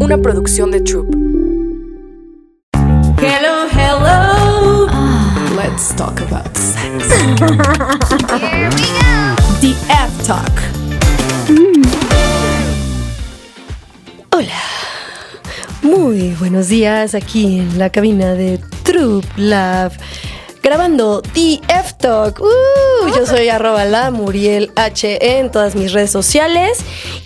una producción de Troop. Hello, hello. Let's talk about sex. The F Talk. Hola. Muy buenos días aquí en la cabina de Troop Lab. Grabando The F Talk. Uh, yo soy arroba la Muriel H en todas mis redes sociales.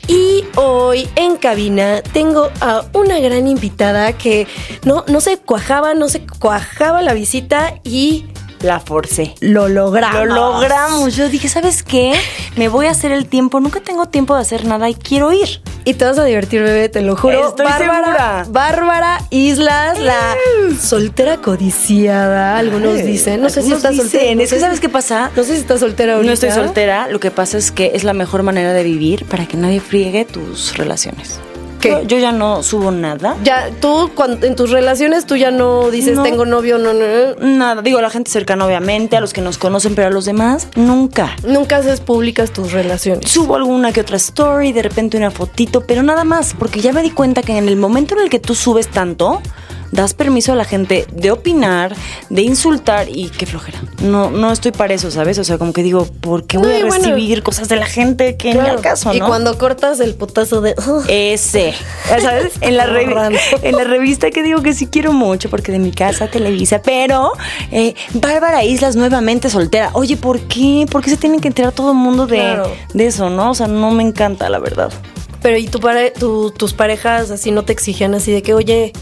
Y hoy en cabina tengo a una gran invitada que no, no se cuajaba, no se cuajaba la visita y La forcé. lo logramos. Lo logramos. Yo dije, ¿sabes qué? Me voy a hacer el tiempo. Nunca tengo tiempo de hacer nada y quiero ir. Y te vas a divertir, bebé, te lo juro. Estoy Bárbara, segura. Bárbara Islas, la soltera codiciada, algunos dicen. No sé si estás soltera. no es que ¿sabes qué pasa? No sé si estás soltera ahorita. No estoy soltera. Lo que pasa es que es la mejor manera de vivir para que nadie friegue tus relaciones. ¿Qué? Yo, yo ya no subo nada. Ya, tú, cuando, en tus relaciones, tú ya no dices, No. tengo novio, no, no, no. Nada, digo a la gente cercana obviamente, a los que nos conocen, pero a los demás, nunca. Nunca haces públicas tus relaciones. Subo alguna que otra story, de repente una fotito, pero nada más, porque ya me di cuenta que en el momento en el que tú subes tanto, das permiso a la gente de opinar, de insultar y qué flojera. No, no estoy para eso, ¿sabes? O sea, como que digo, ¿por qué voy No, a bueno, recibir cosas de la gente que ni Claro. al caso, no? Y cuando cortas el potazo de. Ese, ¿sabes? En la, en la revista que digo que sí quiero mucho, porque de mi casa Televisa, pero eh, Bárbara Islas nuevamente soltera. Oye, ¿por qué? ¿Por qué se tienen que enterar todo el mundo de, Claro. de eso, no? O sea, no me encanta, la verdad. Pero y tu pare- tu- tus parejas así no te exigían así de que, oye,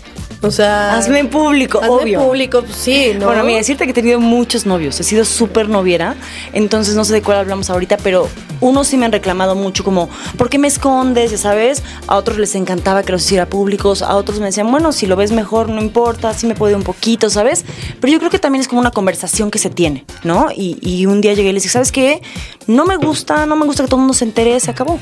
o sea. Hazme en público, hazme obvio. público, pues sí, ¿no? Bueno, mira, decirte que he tenido muchos novios, he sido súper noviera, entonces no sé de cuál hablamos ahorita, pero unos sí me han reclamado mucho como, ¿por qué me escondes? Ya sabes, a otros les encantaba que los hiciera públicos, a otros me decían, bueno, si lo ves mejor, no importa, sí me puede un poquito, ¿sabes? Pero yo creo que también es como una conversación que se tiene, ¿no? Y, y un día llegué y les dije, ¿sabes qué? No me gusta, no me gusta que todo el mundo se entere, se acabó.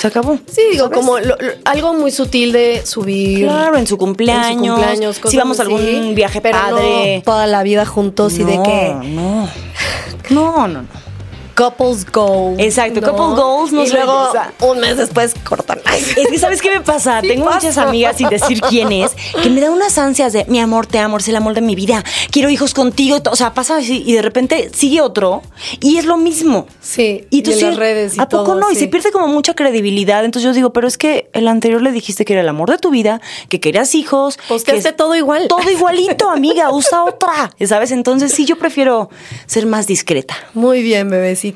Se acabó. Sí, digo, ¿sabes? como lo- lo- algo muy sutil de subir. Claro, en su cumpleaños. en su cumpleaños, si vamos a algún viaje pero padre. No toda la vida juntos y de que No, no, no, no. Couples goals. Exacto, ¿no? couple goals no Y luego regresa. un mes después cortan. Es que, ¿sabes qué me pasa? Sí Tengo muchas amigas, sin decir quién es, que me dan unas ansias de, mi amor, te amo, eres el amor de mi vida, quiero hijos contigo. O sea, pasa así y de repente sigue otro y es lo mismo. Sí, Y tú en sí, las redes y ¿A poco todo, no? Y se pierde como mucha credibilidad. Entonces yo digo, pero es que el anterior le dijiste que era el amor de tu vida, que querías hijos. Posteaste que es- todo igual. Todo igualito, amiga, usa otra. ¿Sabes? Entonces sí, yo prefiero ser más discreta. Muy bien, bebecita.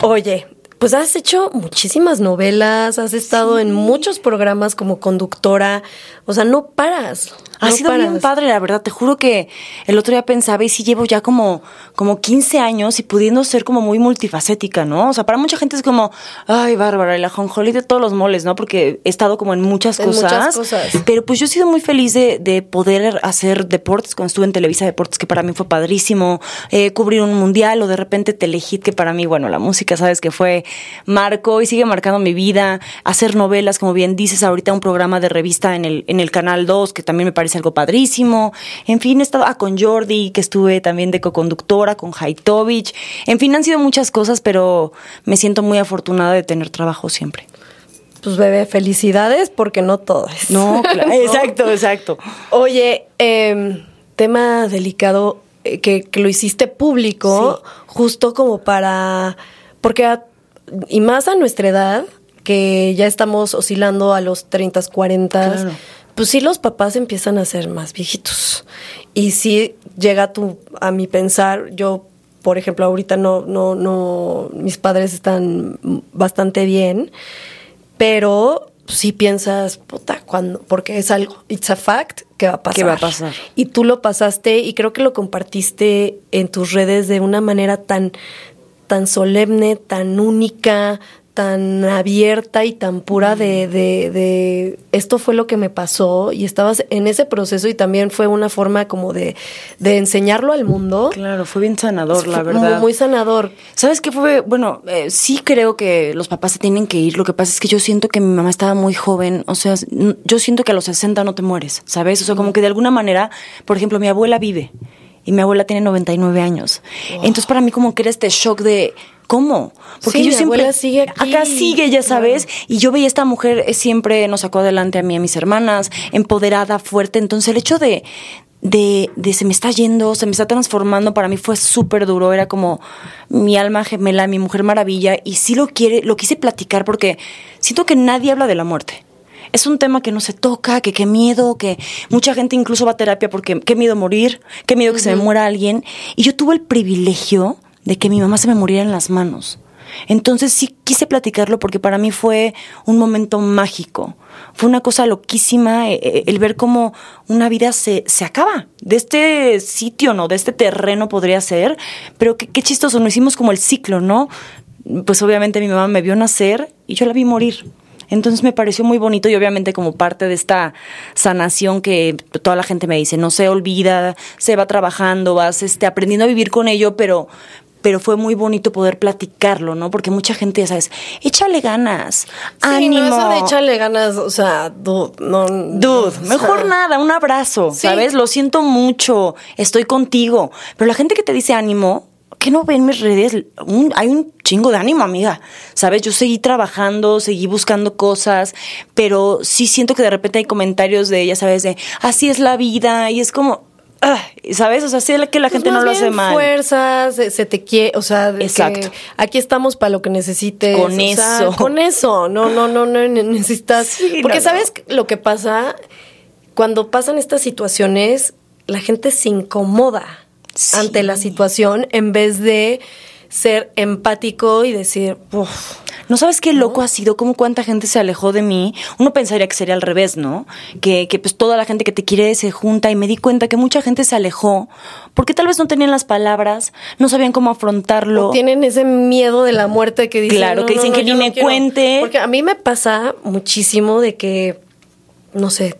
Oye, pues has hecho muchísimas novelas, has estado en muchos programas como conductora. O sea, no paras. Ha no sido bien paras. padre, la verdad. Te juro que el otro día pensaba y sí llevo ya como, como 15 años y pudiendo ser como muy multifacética, ¿no? O sea, para mucha gente es como, ay, Bárbara, el ajonjolí de todos los moles, ¿no? Porque he estado como en muchas En cosas. muchas cosas. Pero pues yo he sido muy feliz de, de poder hacer deportes cuando estuve en Televisa Deportes, que para mí fue padrísimo. eh, cubrir un mundial o de repente Telehit, que para mí, bueno, la música, sabes que fue marcó y sigue marcando mi vida. Hacer novelas, como bien dices, ahorita un programa de revista en el, en el Canal 2, que también me parece algo padrísimo. En fin, he estado ah, con Jordi, que estuve también de co-conductora, con Haitovich. En fin, han sido muchas cosas, pero me siento muy afortunada de tener trabajo siempre. Pues bebé, felicidades porque no todo es. No, claro. exacto, exacto. Oye, em, tema delicado eh, que, que lo hiciste público, justo como para. Porque, a- y más a nuestra edad, que ya estamos oscilando a los 30, 40, Claro. Pues sí, los papás empiezan a ser más viejitos. Y sí llega tu, a mi pensar, yo. Por ejemplo, ahorita no, no, no, mis padres están bastante bien, pero si piensas, puta, cuando, porque es algo, it's a fact que va a pasar. Que va a pasar. Y tú lo pasaste y creo que lo compartiste en tus redes de una manera tan, tan solemne, tan única, tan abierta y tan pura de, de, de esto fue lo que me pasó y estabas en ese proceso y también fue una forma como de, de enseñarlo al mundo. Claro, fue bien sanador, la verdad. Muy, muy sanador. ¿Sabes qué fue? Bueno, eh, sí creo que los papás se tienen que ir. Lo que pasa es que yo siento que mi mamá estaba muy joven. O sea, yo siento que a los 60 no te mueres, ¿sabes? O sea, como que de alguna manera, por ejemplo, mi abuela vive y mi abuela tiene 99 años. Entonces, para mí, como que era este shock de. ¿Cómo? Porque Sí, yo mi siempre. sigue aquí. Acá sigue, ya sabes. Y yo veía a esta mujer, eh, siempre nos sacó adelante a mí y a mis hermanas, empoderada, fuerte. Entonces, el hecho de. De, de se me está yendo, se me está transformando, para mí fue súper duro, era como mi alma gemela, mi mujer maravilla, y sí lo quiere, lo quise platicar porque siento que nadie habla de la muerte. Es un tema que no se toca, que qué miedo, que mucha gente incluso va a terapia porque qué miedo morir, qué miedo que se me muera alguien. Y yo tuve el privilegio de que mi mamá se me muriera en las manos. Entonces sí quise platicarlo porque para mí fue un momento mágico. Fue una cosa loquísima eh, eh, el ver cómo una vida se, se acaba. De este sitio, ¿no? De este terreno podría ser. Pero qué, chistoso, nos hicimos como el ciclo, ¿no? Pues obviamente mi mamá me vio nacer y yo la vi morir. Entonces me pareció muy bonito y obviamente como parte de esta sanación que toda la gente me dice, no se olvida, se va trabajando, vas este, aprendiendo a vivir con ello, pero, pero fue muy bonito poder platicarlo, ¿no? Porque mucha gente, ya sabes, échale ganas, ánimo. Sí, no, eso de échale ganas, o sea, dude, no. Dude, mejor sea, nada, un abrazo, Sí. ¿sabes? Lo siento mucho, estoy contigo. Pero la gente que te dice ánimo, que no ve en mis redes? Un- hay un chingo de ánimo, amiga. ¿Sabes? Yo seguí trabajando, seguí buscando cosas, pero sí siento que de repente hay comentarios de ella, ¿sabes? De así es la vida y es como. ¿Sabes? O sea, sé que la Pues gente no lo hace mal. fuerzas, se, se te quiere, o sea, de que Exacto. aquí estamos para lo que necesites. Con o sea, eso. con eso, no, no, no, no ne- necesitas. Sí, porque no, sabes lo que pasa cuando pasan estas situaciones, la gente se incomoda Sí. ante la situación en vez de ser empático y decir, "Uf, ¿No sabes qué loco ha sido? ¿Cómo cuánta gente se alejó de mí? Uno pensaría que sería al revés, ¿no? Que, que pues toda la gente que te quiere se junta y me di cuenta que mucha gente se alejó porque tal vez no tenían las palabras, no sabían cómo afrontarlo. O tienen ese miedo de la muerte que dicen. Claro, que dicen que ni me quiero". cuente. Porque a mí me pasa muchísimo de que, no sé,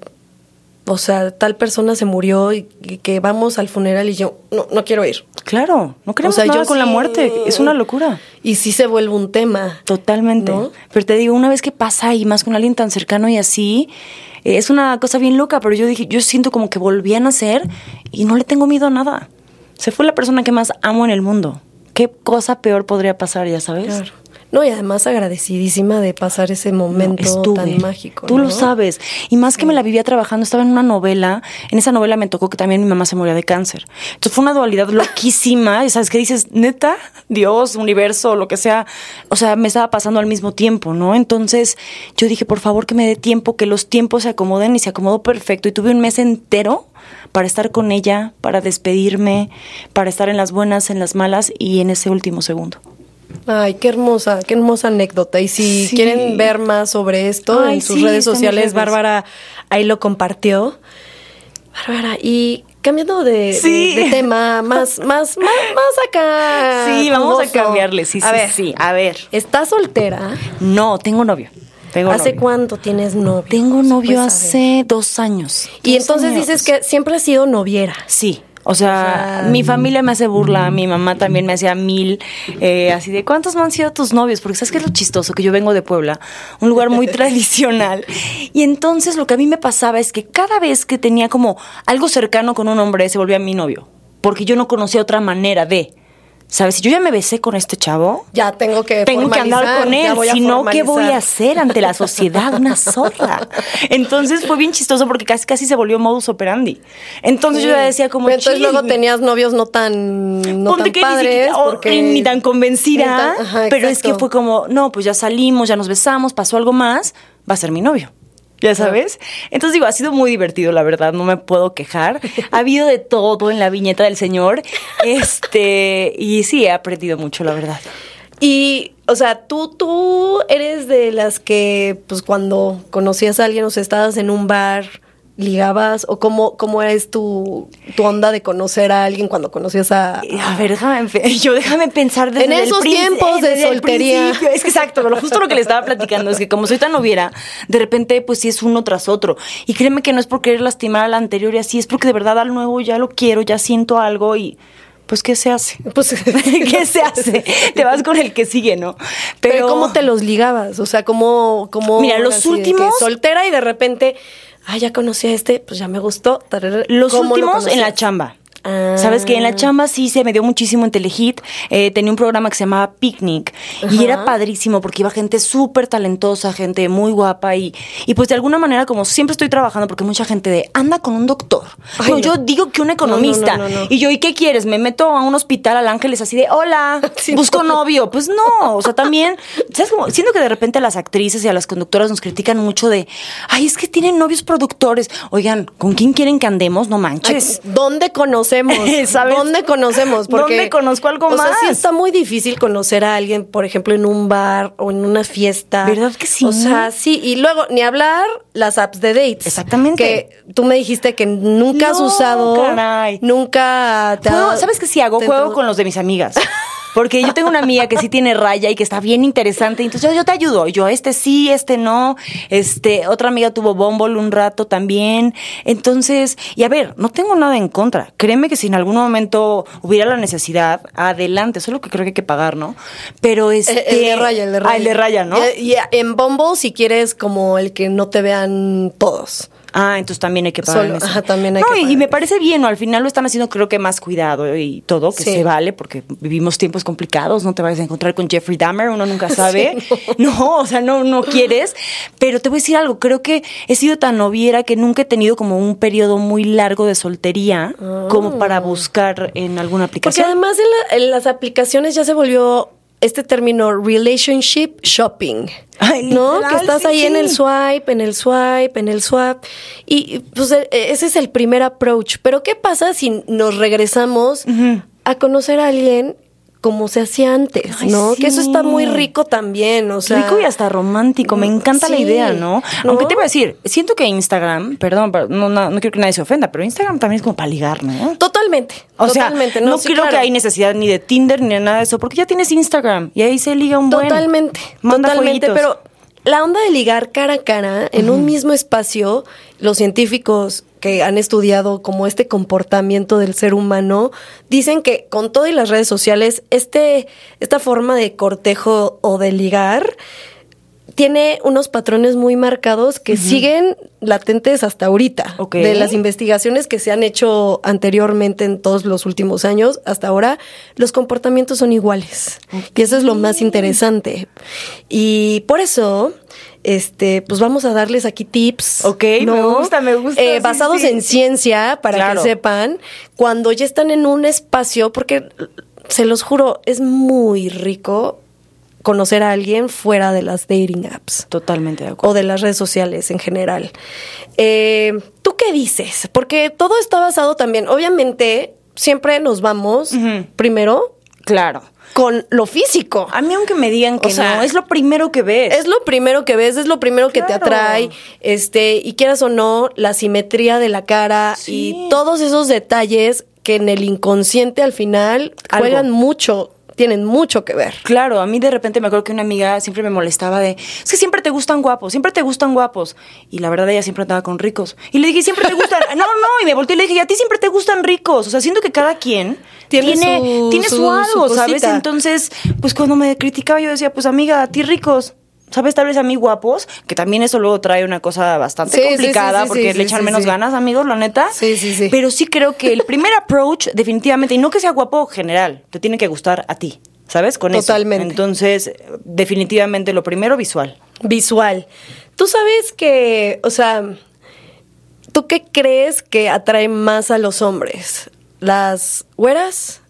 o sea, tal persona se murió y, y que vamos al funeral y yo, no, no quiero ir. Claro, no queremos o sea, nada yo con la muerte, es una locura. Y sí se vuelve un tema. Totalmente. ¿No? Pero te digo, una vez que pasa y más con alguien tan cercano y así, eh, es una cosa bien loca, pero yo dije, yo siento como que volví a nacer y no le tengo miedo a nada. Se fue la persona que más amo en el mundo. ¿Qué cosa peor podría pasar, ya sabes? Claro. No, y además agradecidísima de pasar ese momento Estuve. tan mágico. Tú ¿no? lo sabes. Y más que me la vivía trabajando, estaba en una novela. En esa novela me tocó que también mi mamá se moría de cáncer. Entonces fue una dualidad loquísima. ¿Sabes qué dices? Neta, Dios, universo, lo que sea. O sea, me estaba pasando al mismo tiempo, ¿no? Entonces yo dije, por favor, que me dé tiempo, que los tiempos se acomoden y se acomodó perfecto. Y tuve un mes entero para estar con ella, para despedirme, para estar en las buenas, en las malas y en ese último segundo. Ay, qué hermosa, qué hermosa anécdota. Y si Sí. quieren ver más sobre esto Ay, en sus sí, redes sociales. Bárbara ahí lo compartió. Bárbara, y cambiando de, de- Sí. de tema, más, más, más, más acá. Sí, vamos a cambiarle. Sí, a sí, ver, sí. A ver. ¿Estás soltera? No, tengo novio. Tengo ¿Hace novio. cuánto tienes novio? Tengo novio Pues, hace dos años. Y Dos entonces años. dices que siempre has sido noviera. Sí. O sea, O sea, mi familia me hace burla, mi mamá también me hacía mil, eh, así de, ¿cuántos no han sido tus novios? Porque sabes que es lo chistoso, que yo vengo de Puebla, un lugar muy tradicional. Y entonces lo que a mí me pasaba es que cada vez que tenía como algo cercano con un hombre, se volvía mi novio. Porque yo no conocía otra manera de, ¿sabes? Si yo ya me besé con este chavo, Ya tengo que tengo que andar con él, si no, ¿qué voy a hacer ante la sociedad? Una zorra. Entonces fue bien chistoso porque casi casi se volvió modus operandi. Entonces yo ya decía como Pero entonces luego tenías novios no tan, no tan que padres. porque- ni tan convencida, Ni tan- ajá, pero es que fue como, no, pues ya salimos, ya nos besamos, pasó algo más, va a ser mi novio. Ya sabes. Entonces digo, ha sido muy divertido, la verdad, no me puedo quejar. Ha habido de todo en la viñeta del señor. Este, y sí, he aprendido mucho, la verdad. Y, o sea, tú, tú eres de las que, pues, cuando conocías a alguien, o sea, estabas en un bar, ligabas, o cómo, cómo es tu, tu onda de conocer a alguien cuando conocías a... A ver, déjame, yo déjame pensar desde En esos tiempos de desde soltería. Es que exacto, lo- justo lo que le estaba platicando es que como soy tan noviera, de repente pues sí es uno tras otro. Y créeme que no es por querer lastimar al anterior y así, es porque de verdad al nuevo ya lo quiero, ya siento algo y pues ¿qué se hace? Pues, ¿Qué se hace? Te vas con el que sigue, ¿no? Pero, ¿cómo te los ligabas? O sea, ¿cómo...? cómo Mira, los últimos- soltera y de repente, ah, ya conocí a este, pues ya me gustó. Los ¿cómo lo últimos en la chamba. Ah. Sabes que en la chamba sí se me dio muchísimo en Telehit. Eh, tenía un programa que se llamaba Picnic y era padrísimo porque iba gente súper talentosa, gente muy guapa y, y pues de alguna manera como siempre estoy trabajando porque mucha gente de anda con un doctor. Ay, No, no. Yo digo que un economista. no, no, no. Y yo, ¿y qué quieres? Me meto a un hospital al Ángeles así de, hola, Sí, busco no. novio. Pues no, o sea, también, ¿sabes cómo? Siento que de repente a las actrices y a las conductoras nos critican mucho de, ay, es que tienen novios productores. Oigan, ¿con quién quieren que andemos? No Ay, manches. ¿Dónde conocemos? ¿Sabes? ¿Dónde conocemos? Porque, ¿Dónde conozco algo o sea, sí más? está muy difícil conocer a alguien, por ejemplo, en un bar o en una fiesta. ¿Verdad que sí? O sea, sí. Y luego, ni hablar las apps de dates. Exactamente. Que tú me dijiste que nunca has usado. caray. Nunca te ha- ¿Sabes qué sí hago? Juego con los de mis amigas. Porque yo tengo una amiga que sí tiene raya y que está bien interesante. Entonces yo, yo te ayudo. Yo, este sí, este no. Este, otra amiga tuvo Bumble un rato también. Entonces, y a ver, no tengo nada en contra. Créeme que si en algún momento hubiera la necesidad, adelante. Solo que creo que hay que pagar, ¿no? Pero este. El de raya, el de raya. Ah, el de raya, ¿no? Y, y en Bumble, si quieres, como el que no te vean todos. Ah, entonces también hay que pagar. Solo, eso. ajá, también hay no, que y- y, pagar me parece bien, ¿no? Al final lo están haciendo, creo que más cuidado y todo, que Sí. se vale, porque vivimos tiempos complicados, no te vayas a encontrar con Jeffrey Dahmer, uno nunca sabe. no. o sea, no, no quieres. Pero te voy a decir algo, creo que he sido tan noviera que nunca he tenido como un periodo muy largo de soltería como para buscar en alguna Ah. Porque aplicación. además en, la- en las aplicaciones ya se volvió este término relationship shopping. Ay, ¿No? literal, Que estás sí, ahí en el swipe, en el swipe, en el swap. Y pues e- ese es el primer approach. Pero ¿qué pasa si nos regresamos a conocer a alguien como se hacía antes, Ay, ¿no? Que eso está muy rico también, o sea. Rico y hasta romántico, me encanta la idea, ¿no? ¿no? Aunque te iba a decir, siento que Instagram, perdón, pero no, no, no quiero que nadie se ofenda, pero Instagram también es como para ligar, ¿no? Totalmente. O sea, totalmente, no, sí, creo que hay necesidad ni de Tinder ni de nada de eso, porque ya tienes Instagram y ahí se liga un buen. Totalmente, Manda totalmente. Pero la onda de ligar cara a cara en un mismo espacio, los científicos que han estudiado como este comportamiento del ser humano, dicen que con todo y las redes sociales, este, esta forma de cortejo o de ligar tiene unos patrones muy marcados que siguen latentes hasta ahorita. De las investigaciones que se han hecho anteriormente en todos los últimos años, hasta ahora, los comportamientos son iguales. Y eso es lo más interesante. Y por eso, este, pues vamos a darles aquí tips. Ok, me gusta, me gusta, eh, sí, basados sí. en ciencia, para Claro. que sepan, cuando ya están en un espacio, porque se los juro, es muy rico conocer a alguien fuera de las dating apps Totalmente de acuerdo. o de las redes sociales en general. Eh, ¿Tú qué dices? Porque todo está basado también, obviamente, siempre nos vamos primero Claro. Con lo físico. A mí aunque me digan que O sea, no, es lo primero que ves. Es lo primero que ves, es lo primero que te atrae, este, y quieras o no, la simetría de la cara Sí. y todos esos detalles que en el inconsciente al final Algo. juegan mucho, tienen mucho que ver. Claro, a mí de repente me acuerdo que una amiga siempre me molestaba de, es que siempre te gustan guapos, siempre te gustan guapos. Y la verdad ella siempre andaba con ricos. Y le dije, siempre te gustan. no, no, y me volteé y le dije, a ti siempre te gustan ricos. O sea, siento que cada quien Tiene tiene, su- tiene su, su- algo, su ¿sabes? Entonces, pues cuando me criticaba yo decía, pues amiga, a ti ricos. ¿Sabes? Tal vez a mí guapos, que también eso luego trae una cosa bastante Sí, complicada sí, sí, porque le echan menos ganas, amigos, la neta. Sí, sí, sí. Pero sí creo que el primer approach, definitivamente, y no que sea guapo general, te tiene que gustar a ti, ¿sabes? Con eso. Totalmente. Entonces, definitivamente lo primero, visual. Visual. Tú sabes que, o sea, ¿tú qué crees que atrae más a los hombres? ¿Las güeras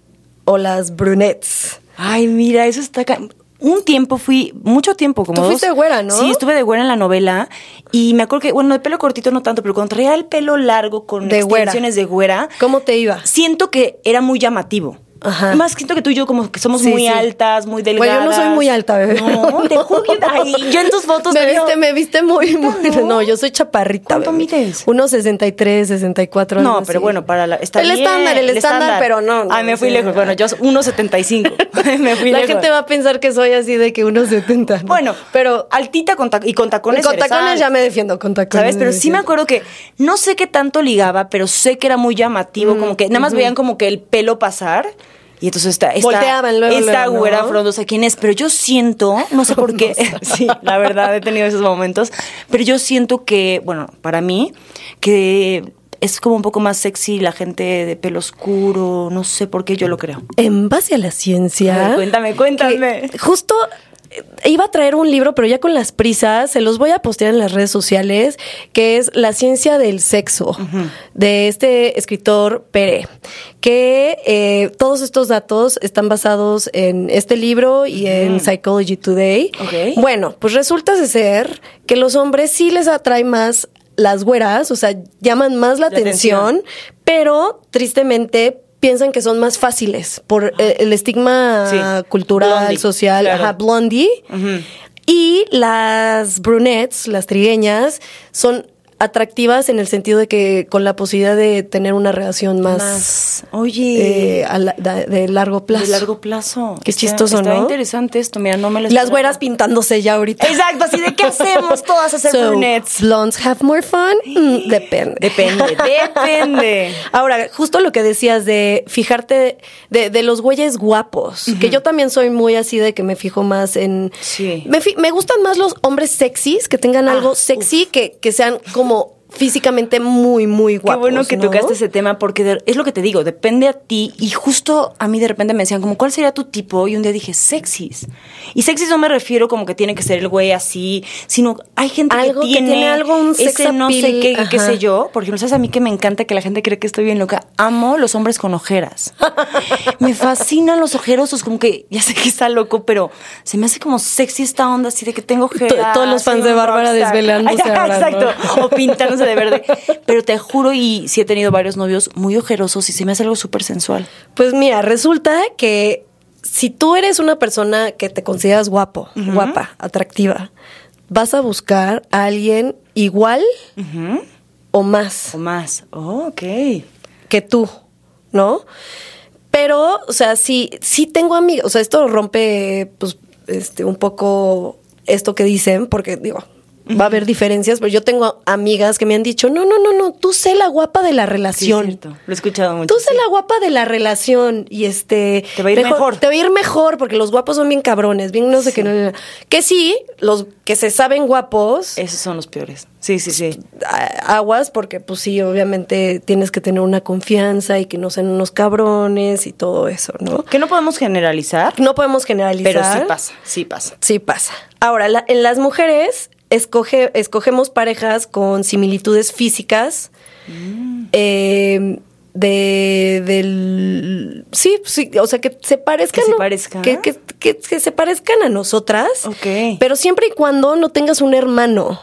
o las brunettes? Ay, mira, eso está... ca- Un tiempo fui, mucho tiempo, como Tú dos- fuiste güera, ¿no? Sí, estuve de güera en la novela y me acuerdo que, bueno, de pelo cortito no tanto, pero cuando traía el pelo largo con De güera. extensiones de güera, ¿Cómo te iba? siento que era muy llamativo. Ajá. Más siento que tú y yo como que somos Sí, muy sí. altas, muy Bueno, delgadas. yo no soy muy alta, bebé. No, te juro que- ay, yo en tus fotos Me te veo- viste, me viste muy, muy. no? No, yo soy chaparrita. ¿Cuánto bebé. mides? Unos 63, 64. No, pero así. bueno, para la. Está El bien, estándar, el estándar, pero no, no, Ay, me fui sí. lejos. Bueno, yo 1.75. me fui La lejos. gente va a pensar que soy así de que unos 70. ¿no? Bueno, pero altita con y con tacones. con tacones ya me defiendo, con tacones. ¿Sabes? Pero sí me acuerdo que no sé qué tanto ligaba, pero sé que era muy llamativo, como que nada más veían como que el pelo pasar. Y entonces esta, esta, Volteaban luego, esta luego, ¿no? güera frondosa, ¿quién es? Pero yo siento, no sé por qué, sí, la verdad he tenido esos momentos, pero yo siento que, bueno, para mí, que es como un poco más sexy la gente de pelo oscuro, no sé por qué yo lo creo. En base a la ciencia. A ver, cuéntame, cuéntame. Justo iba a traer un libro, pero ya con las prisas, se los voy a postear en las redes sociales, que es La ciencia del sexo, de este escritor Pere, que eh, todos estos datos están basados en este libro y en Psychology Today. Bueno, pues resulta de ser que los hombres sí les atrae más las güeras, o sea, llaman más la, La atención, atención. pero tristemente piensan que son más fáciles por eh, el estigma Sí. cultural, Blondie, social, claro. ajá, blondie. Y las brunettes, las trigueñas, son atractivas en el sentido de que con la posibilidad de tener una relación más, Más, oye, eh, la- de, de largo plazo. de largo plazo. Qué chistoso, está ¿no? interesante esto, mira, no me lo Las güeras pintándose ya ahorita. Exacto, así de qué hacemos todas a ser So, brunettes. blondes have more fun? Mm, depende. Depende, depende. Ahora, justo lo que decías de fijarte de, de los güeyes guapos, que yo también soy muy así de que me fijo más en... Sí. Me, me gustan más los hombres sexys, que tengan Ah, algo sexy, que, que sean como físicamente muy, muy guapos. Qué bueno que ¿no? tocaste ese tema porque de- es lo que te digo, depende a ti y justo a mí de repente me decían como ¿cuál sería tu tipo? Y un día dije sexys. Y sexys no me refiero como que tiene que ser el güey así, sino hay gente Algo que que tiene, tiene algo, un sex ese no sé qué, qué sé yo. Por ejemplo, ¿sabes a mí que me encanta que la gente cree que estoy bien loca? Amo los hombres con ojeras. me fascinan los ojerosos, como que ya sé que está loco, pero se me hace como sexy esta onda así de que tengo ojeras. todos los fans de Bárbara desvelándose ¿no? Exacto o pintándose de verde. Pero te juro, y sí he tenido varios novios muy ojerosos y se me hace algo súper sensual. Pues mira, resulta que si tú eres una persona que te consideras guapo, guapa, atractiva, vas a buscar a alguien igual o más O más. Oh, ok. que tú, ¿no? Pero, o sea, sí, sí tengo amigas, o sea, esto rompe, pues, este, un poco esto que dicen, porque digo, va a haber diferencias, pero yo tengo amigas que me han dicho, no, no, no, no, tú sé la guapa de la Sí, es relación. cierto. Lo he escuchado mucho. Tú sé sí. la guapa de la relación y este Te va a ir mejor. Te va a ir mejor porque los guapos son bien cabrones, bien no sé qué. no, no, no. Que sí, los que se saben guapos, Esos son los peores. Sí, sí, sí. aguas porque pues sí, obviamente tienes que tener una confianza y que no sean unos cabrones y todo eso, ¿no? Que no podemos generalizar, No podemos generalizar. pero sí pasa, sí pasa. Sí pasa. Ahora, la- en las mujeres escoge, escogemos parejas con similitudes físicas. Mm. eh, de del sí, sí, o sea que se parezcan Que se ¿no? parezcan. que, que- se parezcan a nosotras Ok. pero siempre y cuando no tengas un hermano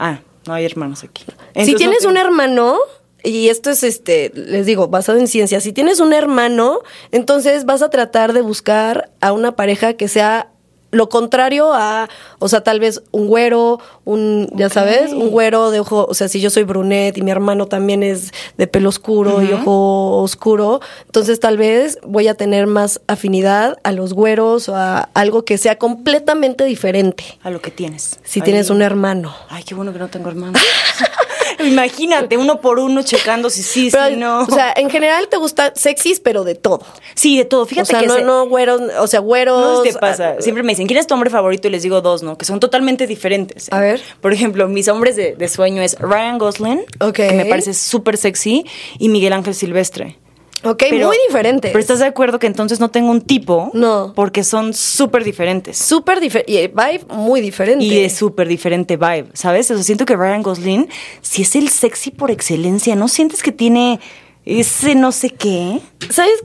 Ah, no hay hermanos aquí. si tienes no un hermano, y esto es este, les digo, basado en ciencia, si tienes un hermano, entonces vas a tratar de buscar a una pareja que sea lo contrario a, o sea, tal vez un güero, un, ya sabes, un güero de ojo, o sea, si yo soy brunette y mi hermano también es de pelo oscuro y ojo oscuro, entonces tal vez voy a tener más afinidad a los güeros o a algo que sea completamente diferente. A lo que tienes. Si Ay, tienes un hermano. Ay, qué bueno que no tengo hermanos. Imagínate, uno por uno checando si sí, Pero, si no. O sea, en general te gusta sexys, pero de todo. sí, de todo. Fíjate o sea, que no, se- no, güeros, o sea, güeros. No te pasa. ah, Siempre me dicen, ¿quién es tu hombre favorito? Y les digo dos, ¿no? Que son totalmente diferentes. ¿eh? A ver. Por ejemplo, mis hombres de, de sueño es Ryan Gosling, Ok. que me parece súper sexy, y Miguel Ángel Silvestre. Ok, muy diferente. Pero estás de acuerdo que entonces no tengo un tipo. No. Porque son súper diferentes. Súper diferente. Y el vibe muy diferente. Y de súper diferente vibe, ¿sabes? O sea, siento que Ryan Gosling, si es el sexy por excelencia, ¿no sientes que tiene ese no sé qué? ¿Sabes?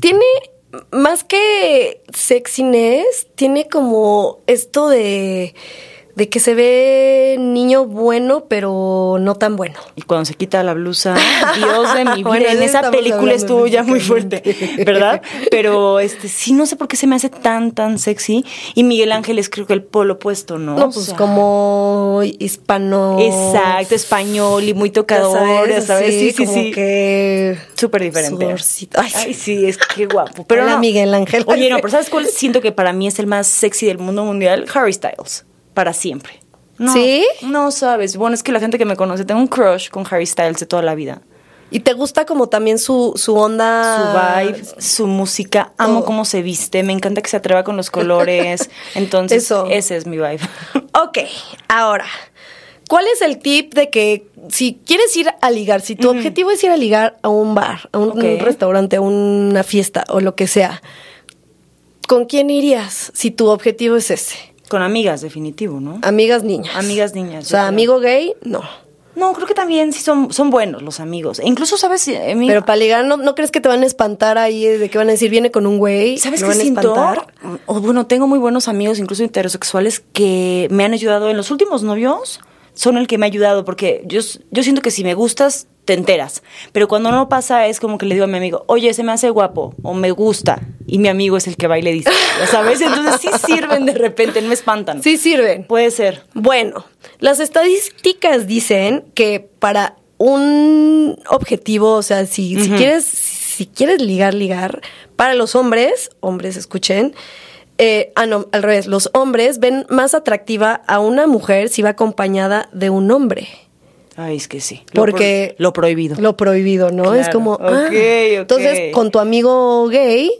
Tiene más que sexiness, tiene como esto de, de que se ve niño bueno, pero no tan bueno. Y cuando se quita la blusa, Dios de mi vida, Bueno, en esa película estuvo ya muy fuerte. ¿verdad? Pero este sí no sé por qué se me hace tan tan sexy y Miguel Ángel es creo que el polo opuesto, ¿no? No, O pues sea, como hispano. Exacto, español y muy tocador, sabes, así, sí, sí, como sí. que Súper diferente. sudorcito. Ay, Ay, sí, es que guapo. Pero Hola, no. Miguel Ángel. Oye, no, pero ¿sabes cuál siento que para mí es el más sexy del mundo mundial? Harry Styles. Para siempre. No, ¿Sí? No sabes. Bueno, es que la gente que me conoce, tengo un crush con Harry Styles de toda la vida. ¿Y te gusta como también su, su onda? Su vibe, su música, amo Todo. cómo se viste, me encanta que se atreva con los colores. Entonces, Eso. ese es mi vibe. Ok, ahora, ¿cuál es el tip de que si quieres ir a ligar, si tu objetivo es ir a ligar a un bar, a un, un restaurante, a una fiesta o lo que sea, ¿con quién irías si tu objetivo es ese? Con amigas, definitivo, ¿no? Amigas niñas. Amigas niñas, O sea, amigo gay, no. No, creo que también sí son, son buenos los amigos. E incluso, ¿sabes? Eh, mi- Pero para ligar, ¿no, ¿no crees que te van a espantar ahí de que van a decir, viene con un güey? ¿Sabes ¿Me qué siento? O, bueno, tengo muy buenos amigos, incluso heterosexuales, que me han ayudado en los últimos novios. Son el que me ha ayudado, porque yo, yo siento que si me gustas, te enteras. Pero cuando no pasa, es como que le digo a mi amigo, oye, se me hace guapo, o me gusta. Y mi amigo es el que va y le dice, ¿ya ¿sabes? Entonces sí sirven de repente, no me espantan. Sí sirven. Puede ser. Bueno, las estadísticas dicen que para un objetivo, o sea, si, si quieres, si quieres ligar, ligar, para los hombres, hombres escuchen, eh, ah, no, al revés, los hombres ven más atractiva a una mujer si va acompañada de un hombre. Ay, es que sí. Lo Porque pro- lo prohibido. Lo prohibido, ¿no? Es como. Ah. ok. Entonces, con tu amigo gay,